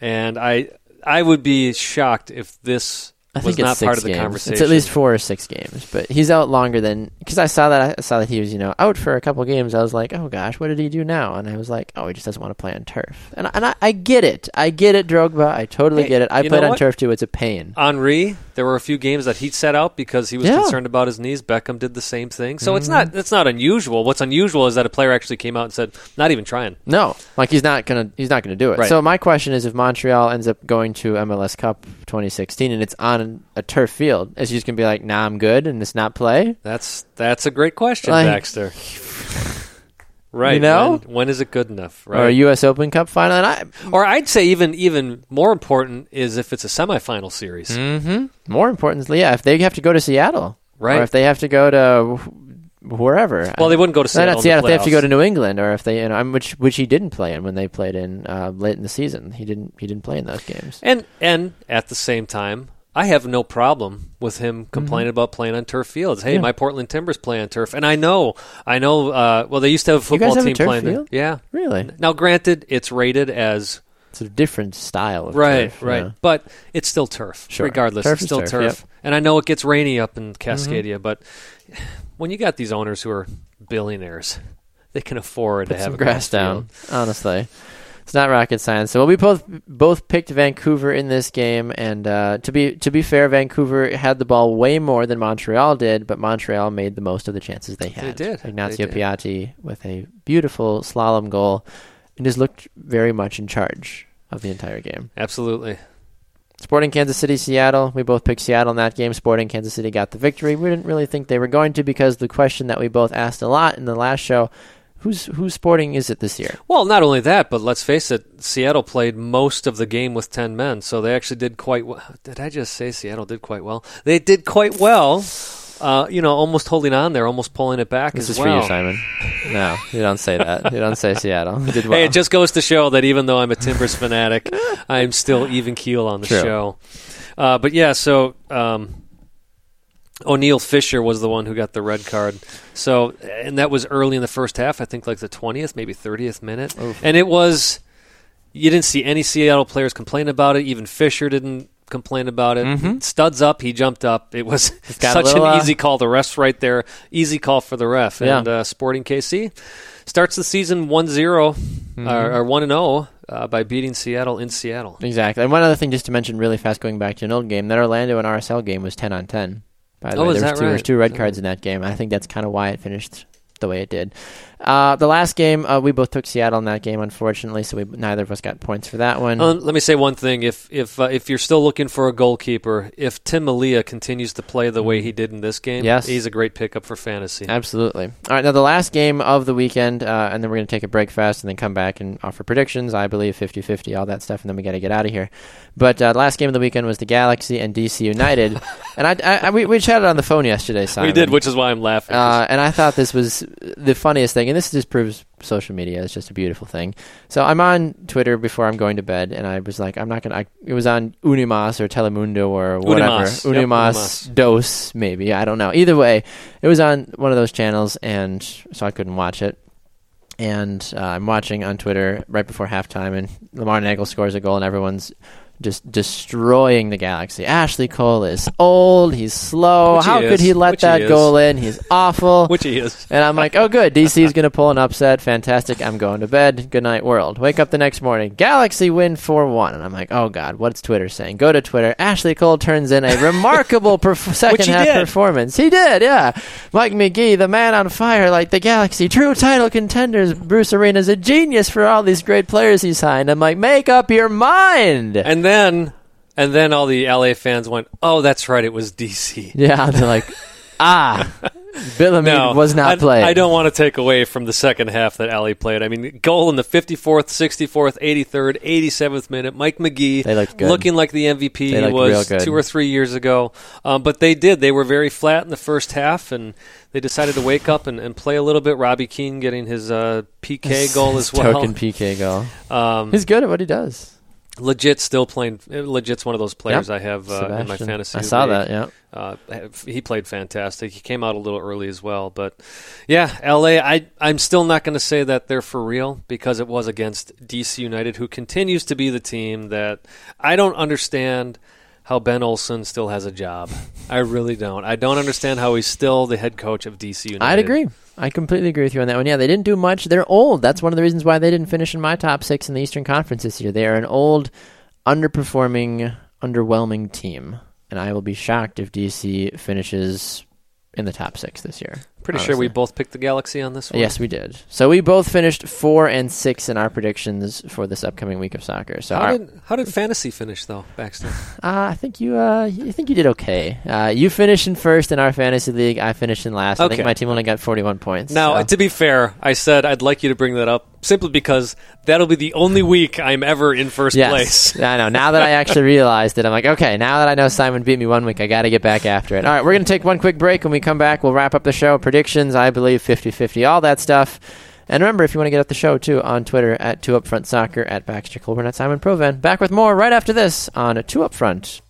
and I I would be shocked if this I think it's six part of the games. conversation. It's at least four or six games, but he's out longer than because I saw that I saw that he was you know out for a couple games. I was like, oh gosh, what did he do now? And I was like, oh, he just doesn't want to play on turf. And I- and I, I get it, I get it, Drogba. I totally Hey, get it. I played on turf too. It's a pain. Henri, there were a few games that he set out because he was Yeah. concerned about his knees. Beckham did the same thing. So it's Mm-hmm. not it's not unusual. What's unusual is that a player actually came out and said, "Not even trying." No, like he's not gonna he's not gonna do it. Right. So my question is, if Montreal ends up going to MLS Cup 2016 and it's on a turf field, is he just gonna be like, nah, I'm good and just not play? That's that's a great question, Like- Baxter. Right. You know? when, when is it good enough? Right. Or a U.S. Open Cup final? And I, Or I'd say even even more important is if it's a semifinal series. Mm-hmm. More importantly, yeah, if they have to go to Seattle, Right. or if they have to go to wherever. Well, they wouldn't go to Seattle. not the Seattle. If they have to go to New England, or if they, you know, which which he didn't play in when they played in uh, late in the season. He didn't. He didn't play in those games. And and at the same time, I have no problem with him complaining about playing on turf fields. Hey, Mm-hmm. Yeah. my Portland Timbers play on turf, and I know, I know. Uh, well, they used to have a football have a team turf playing there. field? Yeah. Really, Now, granted, it's rated as it's a different style. Of right, turf, right, yeah. but it's still turf. Sure. Regardless, Turf it's still turf, turf. yep. Mm-hmm. And I know it gets rainy up in Cascadia, but when you got these owners who are billionaires, they can afford Put to have some a grass field. down. Honestly, it's not rocket science. So we both both picked Vancouver in this game, and uh, to be to be fair, Vancouver had the ball way more than Montreal did, but Montreal made the most of the chances they had. did. Ignacio They did. Piatti with a beautiful slalom goal, and just looked very much in charge of the entire game. Absolutely. Sporting Kansas City, Seattle. We both picked Seattle in that game. Sporting Kansas City got the victory. We didn't really think they were going to because the question that we both asked a lot in the last show: who's who's Sporting is it this year? Well, not only that, but let's face it, Seattle played most of the game with 10 men, so they actually did quite well. Did I just say Seattle did quite well? They did quite well. Uh, you know, almost holding on there, almost pulling it back This is well. for you, Simon. No, you don't say that. You don't say Seattle. Did well. Hey, it just goes to show that even though I'm a Timbers fanatic, I'm still even keel on the True. show. Uh, but yeah, so um, Oniel Fisher was the one who got the red card. So, and that was early in the first half. I think like the twentieth, maybe thirtieth minute, and it was. You didn't see any Seattle players complain about it. Even Fisher didn't complain about it. Studs up, he jumped up. It was Mm-hmm. such little, an uh, easy call. The ref's right there. Easy call for the ref. Yeah. And uh, Sporting KC starts the season 1 0 Mm-hmm. or, or 1 0 uh, by beating Seattle in Seattle. Exactly. And one other thing, just to mention really fast, going back to an old game, that Orlando and RSL game was ten on ten. By the Oh, way, there was two, right? two red Oh. cards in that game. I think that's kind of why it finished the way it did. Uh, the last game, uh, we both took Seattle in that game, unfortunately, so we neither of us got points for that one. Um, let me say one thing: if if uh, if you're still looking for a goalkeeper, if Tim Melia continues to play the way he did in this game, Yes. he's a great pickup for fantasy. Absolutely. All right, now the last game of the weekend, uh, and then we're going to take a break fast and then come back and offer predictions. I believe 50 50, all that stuff, and then we got to get out of here. But uh, the last game of the weekend was the Galaxy and DC United. and I, I, I- we, we chatted on the phone yesterday, Simon. we did, which is why I'm laughing. Uh, and I thought this was the funniest thing, and this just proves social media is just a beautiful thing. So I'm on Twitter before I'm going to bed, and I was like, I'm not gonna. I, it was on Unimas or Telemundo or whatever, Unimas. Yep, Unimas, Unimas. Dos, maybe I don't know. Either way, it was on one of those channels, and so I couldn't watch it. And uh, I'm watching on Twitter right before halftime, and Lamar Neagle scores a goal, and everyone's just destroying the Galaxy. Ashley Cole is old. He's slow. Which he How could is. he let Which he goal in? He's awful. which he is. And I'm like, oh, good. DC's going to pull an upset. Fantastic. I'm going to bed. Good night, world. Wake up the next morning. Galaxy win 4 1. And I'm like, oh, God, what's Twitter saying? Go to Twitter. Ashley Cole turns in a remarkable perf- second half did. performance. He did, yeah. Mike Magee, the man on fire, like the Galaxy, true title contenders. Bruce Arena's a genius for all these great players he signed. I'm like, make up your mind. And then, and then all the LA fans went, "Oh, that's right, it was DC." yeah, they're like, ah, Bill Hamid No, was not I, playing. I don't want to take away from the second half that LA played. I mean, goal in the 54th, 64th, 83rd, 87th minute. Mike Magee They looked good. looking like the MVP he was two or three years ago. Um, but they did. They were very flat in the first half, and they decided to wake up and, and play a little bit. Robbie Keane getting his uh, PK goal as well. Token PK goal. Um, He's good at what he does. Legit still playing. Legit's one of those players Yep. I have uh, in my fantasy. I saw league. that, yeah. Uh, he played fantastic. He came out a little early as well, but yeah, LA. I I'm still not going to say that they're for real because it was against DC United, who continues to be the team that I don't understand how Ben Olsen still has a job. I really don't. I don't understand how he's still the head coach of DC United. I'd agree. I completely agree with you on that one. Yeah, they didn't do much. They're old. That's one of the reasons why they didn't finish in my top six in the Eastern Conference this year. They are an old, underperforming, underwhelming team. And I will be shocked if DC finishes in the top six this year. Pretty sure we both picked the Galaxy on this one. Yes, we did. So we both finished four and six in our predictions for this upcoming week of soccer. So How our- did how did fantasy finish though, Baxter? Uh, I think you. Uh, I think you did okay. Uh, you finished in first in our fantasy league. I finished in last. Okay. I think my team only got forty-one points. Now, so- to be fair, I said I'd like you to bring that up simply because that'll be the only week I'm ever in first yes, place. I know. Now that I actually realized it, I'm like, okay. Now that I know Simon beat me one week, I got to get back after it. All right, we're gonna take one quick break. When we come back, we'll wrap up the show predictions. I believe 50 50, all that stuff. And remember, if you want to get at the show too, on Twitter at 2UpFrontSoccer, at Baxter Colburn, at Simon Provan. Back with more right after this on 2UpFront.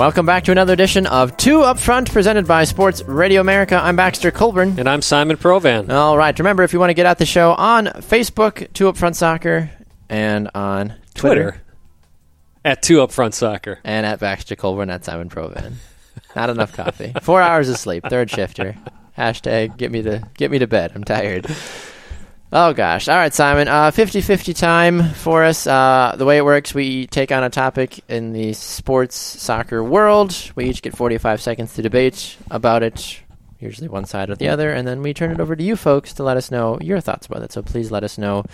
Welcome back to another edition of Two Up Front, presented by Sports Radio America. I'm Baxter Colburn. And I'm Simon Provan. All right. Remember, if you want to get at the show on Facebook, Two Up Front Soccer, and on Twitter, Twitter at Two Up Front Soccer. and at Baxter Colburn at Simon Provan. Not enough coffee. Four hours of sleep. Third shifter. Hashtag get me to get me to bed. I'm tired. Oh gosh. All right, Simon. Uh, 50-50 time for us. Uh, the way it works, we take on a topic in the sports soccer world. We each get 45 seconds to debate about it, usually one side or the other, and then we turn it over to you folks to let us know your thoughts about it. So please let us know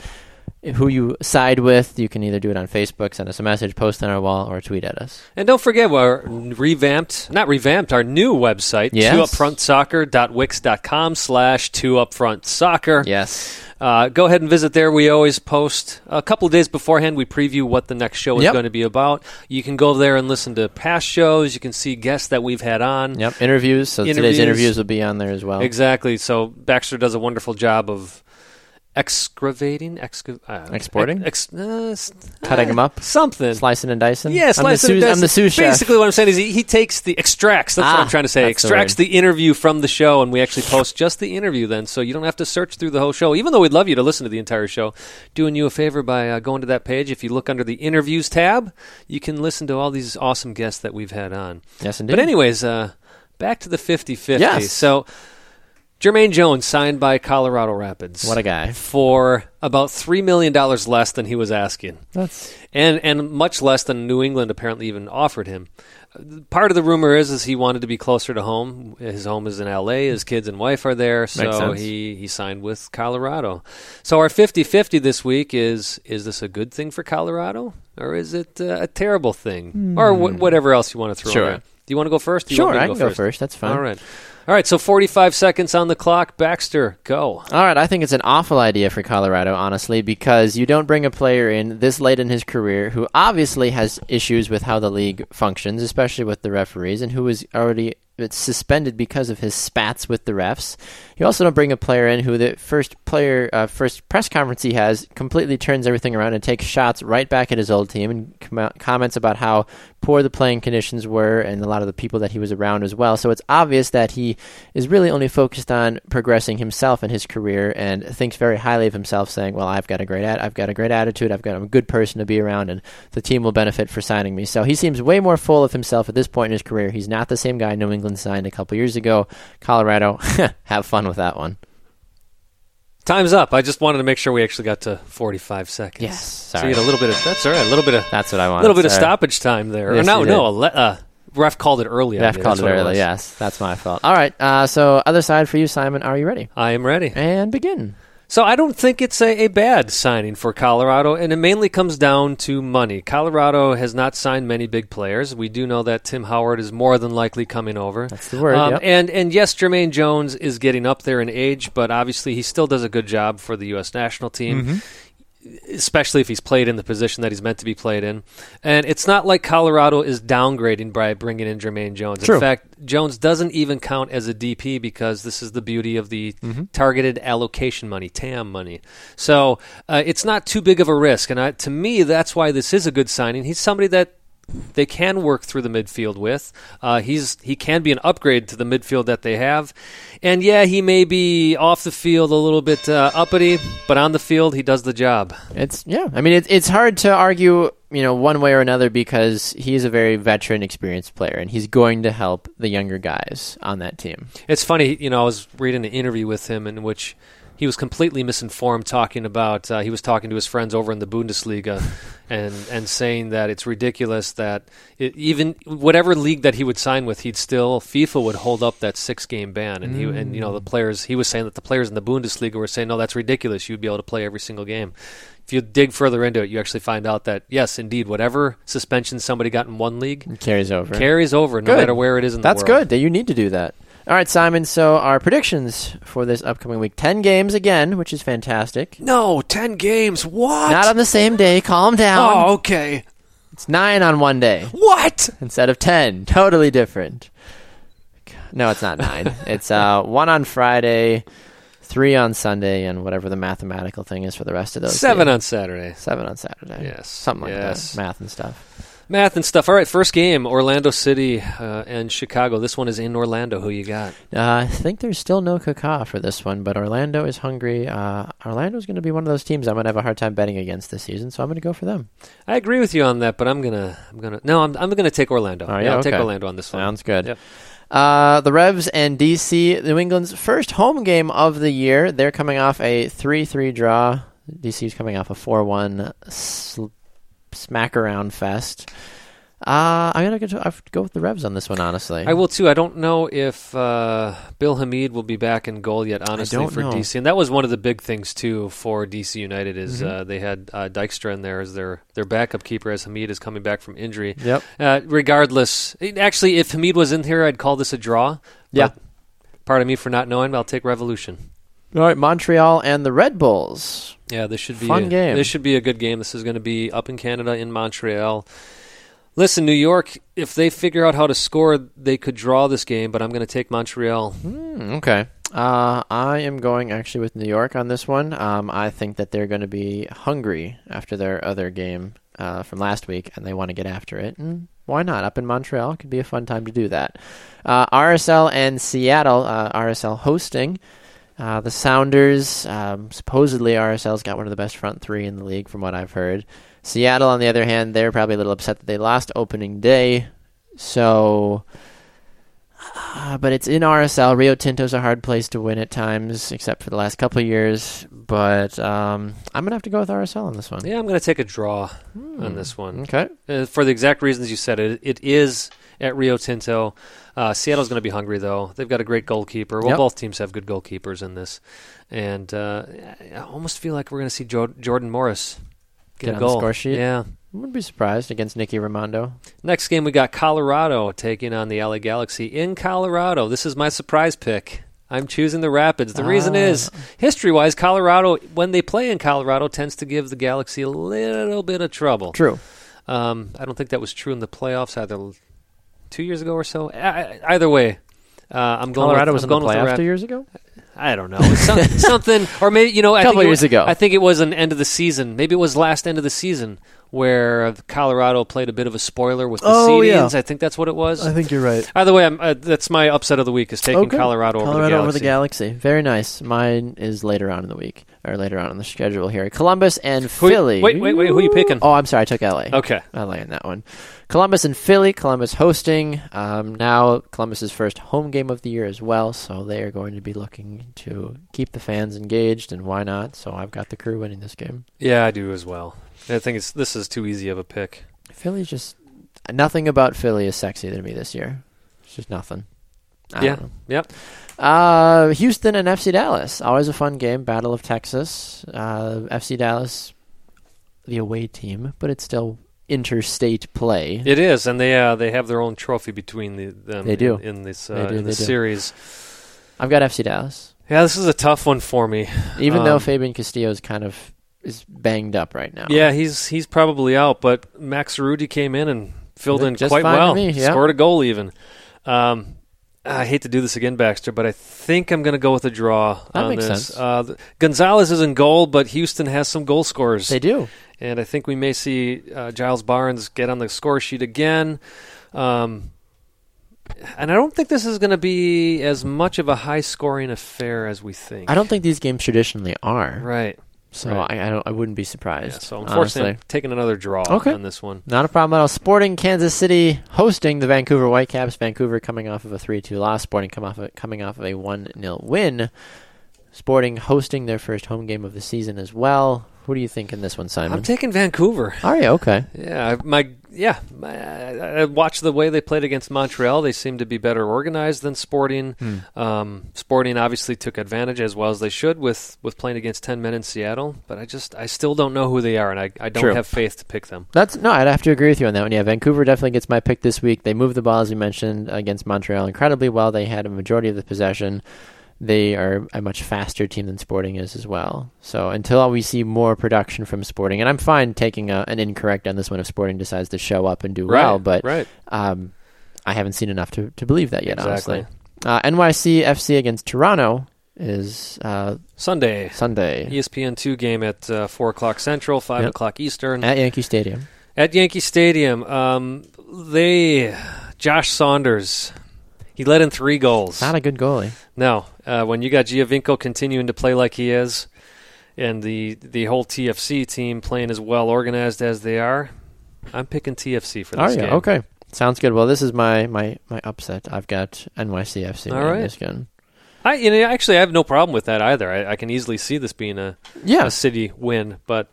who you side with. You can either do it on Facebook, send us a message, post on our wall, or tweet at us. And don't forget, we're revamped, not revamped, our new website, Yes. 2upfrontsoccer.wix.com slash 2upfrontsoccer. Yes. Uh, go ahead and visit there. We always post a couple of days beforehand. We preview what the next show is Yep. going to be about. You can go there and listen to past shows. You can see guests that we've had on. Yep, interviews. So today's Interviews. interviews will be on there as well. Exactly. So Baxter does a wonderful job of excavating, exca- uh, Exporting? ex- uh, Cutting them up? something. Slicing and dicing. Yeah, I'm the slicing I'm dicing. the sous chef. Basically, what I'm saying is he, he takes the extracts. That's what Ah, I'm trying to say. that's the Extracts the, interview from the show, and we actually post just the interview then, so you don't have to search through the whole show. Even though we'd love you to listen to the entire show, doing you a favor by uh, going to that page. If you look under the interviews tab, you can listen to all these awesome guests that we've had on. Yes, indeed. But anyways, uh, back to the 50-50. Yes. So. Jermaine Jones signed by Colorado Rapids. What a guy. For about $3 million less than he was asking That's and and much less than New England apparently even offered him. Part of the rumor is is he wanted to be closer to home. His home is in L.A. His kids and wife are there, so he he signed with Colorado. So our 50-50 this week is is this a good thing for Colorado or is it uh, a terrible thing or wh- whatever else you want to throw Sure. in there? Do you want to go first? Do you sure. want me to I can go first. That's fine. All right. All right, so 45 seconds on the clock. Baxter, go. All right, I think it's an awful idea for Colorado, honestly, because you don't bring a player in this late in his career who obviously has issues with how the league functions, especially with the referees, and who was already suspended because of his spats with the refs. You also don't bring a player in who the first player, uh, first press conference he has completely turns everything around and takes shots right back at his old team and com- comments about how poor the playing conditions were and a lot of the people that he was around as well. So it's obvious that he is really only focused on progressing himself in his career and thinks very highly of himself, saying, "Well, I've got a great at- I've got a great attitude, I've got I'm a good person to be around, and the team will benefit for signing me." So he seems way more full of himself at this point in his career. He's not the same guy New England signed a couple years ago. Colorado, have fun with that one. Time's up. I just wanted to make sure we actually got to 45 seconds. Yes, So sorry. you get a little bit of that's all right. A little bit of That's what I want. A little bit of stoppage time there. Yes, or no, no, a le- uh, ref called it early. Ref called That's it early. was. Yes, that's my fault. All right. Uh, so other side for you, Simon. Are you ready? I am ready. And begin. So I don't think it's a, a bad signing for Colorado, and it mainly comes down to money. Colorado has not signed many big players. We do know that Tim Howard is more than likely coming over. That's the word, Um, yep. And and yes, Jermaine Jones is getting up there in age, but obviously he still does a good job for the U.S. national team. Mm-hmm. Especially if he's played in the position that he's meant to be played in, and it's not like Colorado is downgrading by bringing in Jermaine Jones. True. In fact, Jones doesn't even count as a DP because this is the beauty of the targeted allocation money, TAM money. So uh, it's not too big of a risk, and I, to me, that's why this is a good signing. He's somebody that they can work through the midfield with. Uh, he's he can be an upgrade to the midfield that they have, and yeah, he may be off the field a little bit uh, uppity, but on the field he does the job. It's yeah. I mean, it's it's hard to argue, you know, one way or another because he's a very veteran, experienced player, and he's going to help the younger guys on that team. It's funny, you know, I was reading an interview with him in which he was completely misinformed, talking about uh, he was talking to his friends over in the Bundesliga, and and saying that it's ridiculous that it, even whatever league that he would sign with, he'd still FIFA would hold up that six game ban, and he and you know the players he was saying that the players in the Bundesliga were saying no, that's ridiculous. You'd be able to play every single game. If you dig further into it, you actually find out that yes, indeed, whatever suspension somebody got in one league It carries over. carries over, no Good. matter where it is in That's the world. good. That you need to do that. All right, Simon. So our predictions for this upcoming week: ten games again, which is fantastic. No, ten games. What? Not on the same day. Calm down. Oh, okay. It's nine on one day What? instead of ten. Totally different. No, it's not nine. it's uh, one on Friday, three on Sunday, and whatever the mathematical thing is for the rest of those. Seven days. on Saturday. Seven on Saturday. Yes. Something like Yes. that. Math and stuff. Math and stuff. All right, first game: Orlando City uh, and Chicago. This one is in Orlando. Who you got? Uh, I think there's still no Kaká for this one, but Orlando is hungry. Uh, Orlando's going to be one of those teams I'm going to have a hard time betting against this season, so I'm going to go for them. I agree with you on that, but I'm gonna, I'm gonna, no, I'm, I'm gonna take Orlando. Oh, yeah, yeah, I'll take. Orlando on this one. Sounds good. Yep. Uh, the Revs and DC, New England's first home game of the year. They're coming off a 3 3 draw. DC's coming off a 4 1 sl- smack around fest. Uh, I'm going to go, go with the Revs on this one, honestly. I will too. I don't know if uh, Bill Hamid will be back in goal yet. Honestly, for know. DC, and that was one of the big things too for DC United is Mm-hmm. uh, they had uh, Dykstra in there as their their backup keeper as Hamid is coming back from injury. Yep. Uh, regardless, actually, if Hamid was in here, I'd call this a draw. Yeah. Pardon me for not knowing. but I'll take Revolution. All right, Montreal and the Red Bulls. Yeah, this should be Fun a, game. This should be a good game. This is going to be up in Canada in Montreal. Listen, New York, if they figure out how to score, they could draw this game, but I'm going to take Montreal. Hmm, okay. Uh, I am going actually with New York on this one. Um, I think that they're going to be hungry after their other game uh, from last week, and they want to get after it. And why not? Up in Montreal could be a fun time to do that. Uh, RSL and Seattle. Uh, RSL hosting. Uh, the Sounders, um, supposedly RSL's got one of the best front three in the league, from what I've heard. Seattle, on the other hand, they're probably a little upset that they lost opening day. So, uh, but it's in RSL. Rio Tinto's a hard place to win at times, except for the last couple of years. But um, I'm gonna have to go with RSL on this one. Yeah, I'm going to take a draw on this one. Okay. Uh, for the exact reasons you said. It, it is at Rio Tinto. Uh, Seattle's going to be hungry, though. They've got a great goalkeeper. Well, Yep. both teams have good goalkeepers in this. And uh, I almost feel like we're going to see jo- Jordan Morris get, Get a on the goal. score sheet? Yeah. Wouldn't be surprised against Nicky Rimando. Next game, we got Colorado taking on the LA Galaxy in Colorado. This is my surprise pick. I'm choosing the Rapids. The reason Ah. is, history wise, Colorado, when they play in Colorado, tends to give the Galaxy a little bit of trouble. True. Um, I don't think that was true in the playoffs either two years ago or so. I, either way, uh, I'm going. To Colorado with, was the going with playoffs two years ago. I don't know. Some, something, or maybe you know, I Couple years was, ago. I think it was an end of the season. Maybe it was last end of the season where Colorado played a bit of a spoiler with the Oh, yeah. seedings. I think that's what it was. I think you're right. Either way, I'm, uh, that's my upset of the week is taking Okay. Colorado, over the Colorado over the Galaxy. Very nice. Mine is later on in the week, or later on in the schedule here. Columbus and Who- Philly. wait, wait, wait, who are you picking? Oh, I'm sorry. I took LA. Okay. LA in that one. Columbus and Philly. Columbus hosting. Um, now Columbus's first home game of the year as well, so they are going to be looking to keep the fans engaged, and why not? So I've got the crew winning this game. Yeah, I do as well. I think it's this is too easy of a pick. Philly's just nothing about Philly is sexy to me this year. It's just nothing. I yeah. Yep. Uh, Houston and FC Dallas. Always a fun game. Battle of Texas. Uh, FC Dallas, the away team, but it's still interstate play. It is, and they uh, they have their own trophy between the, them. They do. in, in this They uh, do, in they this do. series. I've got FC Dallas, Yeah, this is a tough one for me. even though Um, Fabian Castillo is kind of is banged up right now. Yeah, he's he's probably out, but Maxi Urruti came in and filled in quite well. me, yeah. Scored a goal even. Um, I hate to do this again, Baxter, but I think I'm going to go with a draw That on makes this. sense. Uh, Gonzalez is in goal, but Houston has some goal scorers. they do. and I think we may see uh, Giles Barnes get on the score sheet again. Um, and I don't think this is going to be as much of a high scoring affair as we think. I don't think these games traditionally are. Right. So right. I, I don't. I wouldn't be Yeah, surprised. so unfortunately, honestly. I'm taking another draw Okay. on this one. Not a problem at all. Sporting Kansas City hosting the Vancouver Whitecaps. Vancouver coming off of a 3-2 loss. Sporting come off of, coming off of a 1-0 win. Sporting hosting their first home game of the season as well. Who do you think in this one, Simon? I'm taking Vancouver. Are you okay? Yeah, I- my yeah, my, I I watched the way they played against Montreal. They seemed to be better organized than Sporting. Hmm. Um, Sporting obviously took advantage as well as they should with, with playing against ten men in Seattle. But I just I still don't know who they are, and I, I don't True. have faith to pick them. That's no. I'd have to agree with you on that one. Yeah, Vancouver definitely gets my pick this week. They moved the ball as you mentioned against Montreal incredibly well. They had a majority of the possession. They are a much faster team than Sporting is as well. So until we see more production from Sporting, and I'm fine taking a, an incorrect on this one if Sporting decides to show up and do well, but right, um, I haven't seen enough to, to believe that yet. Exactly. Honestly, uh, NYC FC against Toronto is uh, Sunday. Sunday ESPN two game at uh, four o'clock Central, five Yep. o'clock Eastern. at Yankee Stadium. At Yankee Stadium, um, they Josh Saunders, he let in three goals. Not a good goalie. No, uh, when you got Giovinco continuing to play like he is, and the the whole TFC team playing as well organized as they are, I'm picking TFC for Oh this yeah, game. okay. Sounds good. Well, this is my my my upset. I've got NYCFC. All right. this gun. I you know, actually I have no problem with that either. I, I can easily see this being a Yeah, a city win, but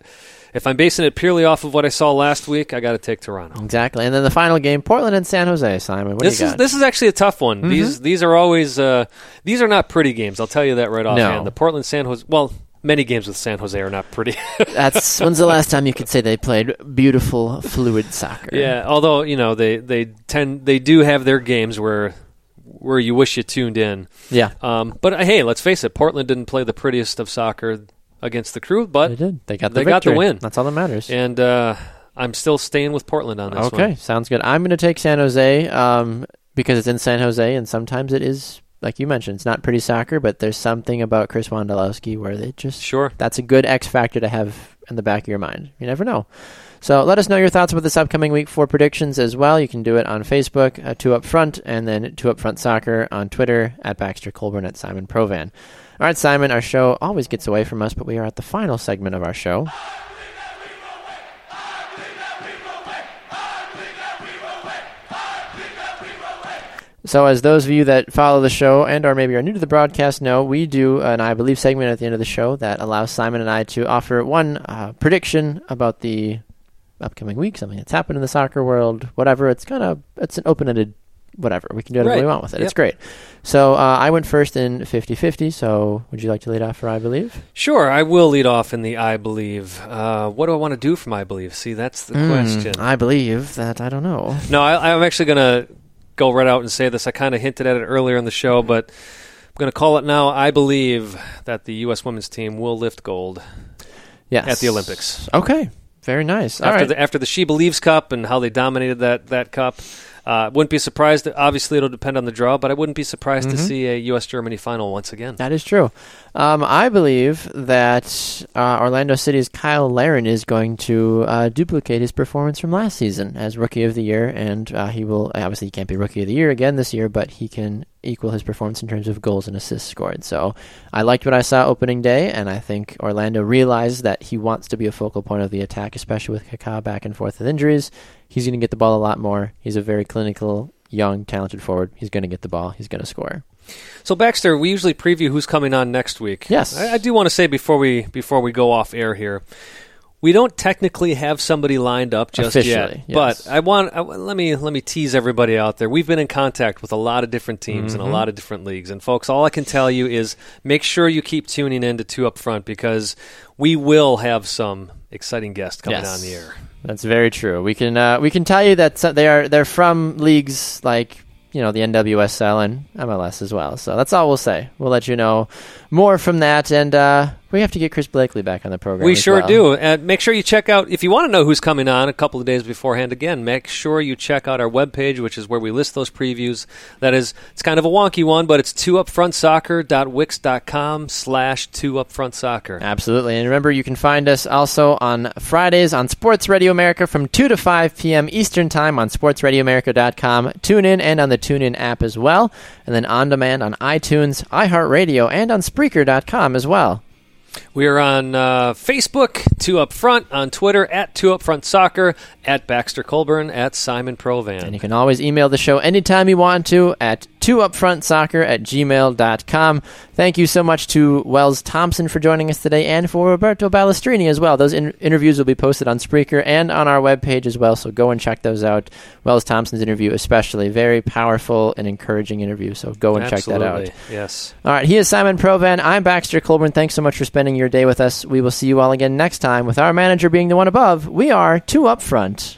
if I'm basing it purely off of what I saw last week, I got to take Toronto. exactly. And then the final game, Portland and San Jose. Simon, what This do you is got? this is actually a tough one. These these are always uh, these are not pretty games. I'll tell you that right offhand. The Portland San Jose well. Many games with San Jose are not pretty. That's when's the last time you could say they played beautiful, fluid soccer? Yeah, although you know they they tend they do have their games where where you wish you tuned in. yeah. Um, but hey, let's face it, Portland didn't play the prettiest of soccer against the Crew, They but did. They got the they got the win. That's all that matters. and uh, I'm still staying with Portland on this okay, one. sounds good. I'm going to take San Jose um, because it's in San Jose, and sometimes it is, like you mentioned, it's not pretty soccer, but there's something about Chris Wondolowski where they just Sure. that's a good X factor to have in the back of your mind. You never know. So let us know your thoughts about this upcoming week for predictions as well. You can do it on Facebook at Two Up Front, and then Two Up Front Soccer on Twitter at Baxter Colburn at Simon Provan. All right, Simon, our show always gets away from us, but we are at the final segment of our show. So, as those of you that follow the show and or maybe are new to the broadcast know, we do an I believe segment at the end of the show that allows Simon and I to offer one uh, prediction about the upcoming week, something that's happened in the soccer world, whatever. It's kind of it's an open-ended whatever. We can do whatever we want with it. Yep. It's great. So, uh, I went first in 50-50, So, would you like to lead off for I believe? Sure, I will lead off in the I believe. Uh, what do I want to do for my believe? See, that's the question. Hmm, I believe that I don't know. No, I, I'm actually going to go right out and say this. I kind of hinted at it earlier in the show, but I'm going to call it now. I believe that the U.S. women's team will lift gold Yes. at the Olympics. Okay. Very nice. All after right. the after the SheBelieves Cup and how they dominated that that cup. Uh, wouldn't be surprised. Obviously, it'll depend on the draw, but I wouldn't be surprised Mm-hmm. to see a U.S. Germany final once again. That is true. Um, I believe that uh, Orlando City's Kyle Larin is going to uh, duplicate his performance from last season as Rookie of the Year, and uh, he will obviously he can't be Rookie of the Year again this year, but he can equal his performance in terms of goals and assists scored. So I liked what I saw opening day, and I think Orlando realized that he wants to be a focal point of the attack, especially with Kaká back and forth with injuries. He's going to get the ball a lot more. He's a very clinical, young, talented forward. He's going to get the ball. He's going to score. So Baxter, we usually preview who's coming on next week. Yes. I, I do want to say before we before we go off air here, we don't technically have somebody lined up just Officially, yet. yes. But I want I, let me let me tease everybody out there. We've been in contact with a lot of different teams Mm-hmm. a lot of different leagues, and folks, all I can tell you is make sure you keep tuning in to Two Up Front because we will have some exciting guests coming Yes. on the air. That's very true. We can uh, we can tell you that they are they're from leagues like you know the NWSL and MLS as well. So that's all we'll say. We'll let you know more from that, and uh, we have to get Chris Blakely back on the program. We sure well. do. And make sure you check out, if you want to know who's coming on a couple of days beforehand, again, make sure you check out our webpage, which is where we list those previews. That is, it's kind of a wonky one, but it's 2upfrontsoccer.wix.com slash 2upfrontsoccer. Absolutely. And remember, you can find us also on Fridays on Sports Radio America from 2 to 5 p.m. Eastern Time on sportsradioamerica.com. Tune in and on the TuneIn app as well. And then on demand on iTunes, iHeartRadio, and on Spreaker.com as well. We are on uh, Facebook, 2 Up Front, on Twitter, at 2 Up Front Soccer, at Baxter Colburn, at Simon Provan. And you can always email the show anytime you want to at 2upfrontsoccer at gmail.com. Thank you so much to Wells Thompson for joining us today and for Roberto Balestrini as well. Those in- interviews will be posted on Spreaker and on our webpage as well, so go and check those out. Wells Thompson's interview, especially, very powerful and encouraging interview, so go and check that out. Yes. All right, he is Simon Provan. I'm Baxter Colburn. Thanks so much for spending your day with us. We will see you all again next time. With our manager being the one above, we are two up front.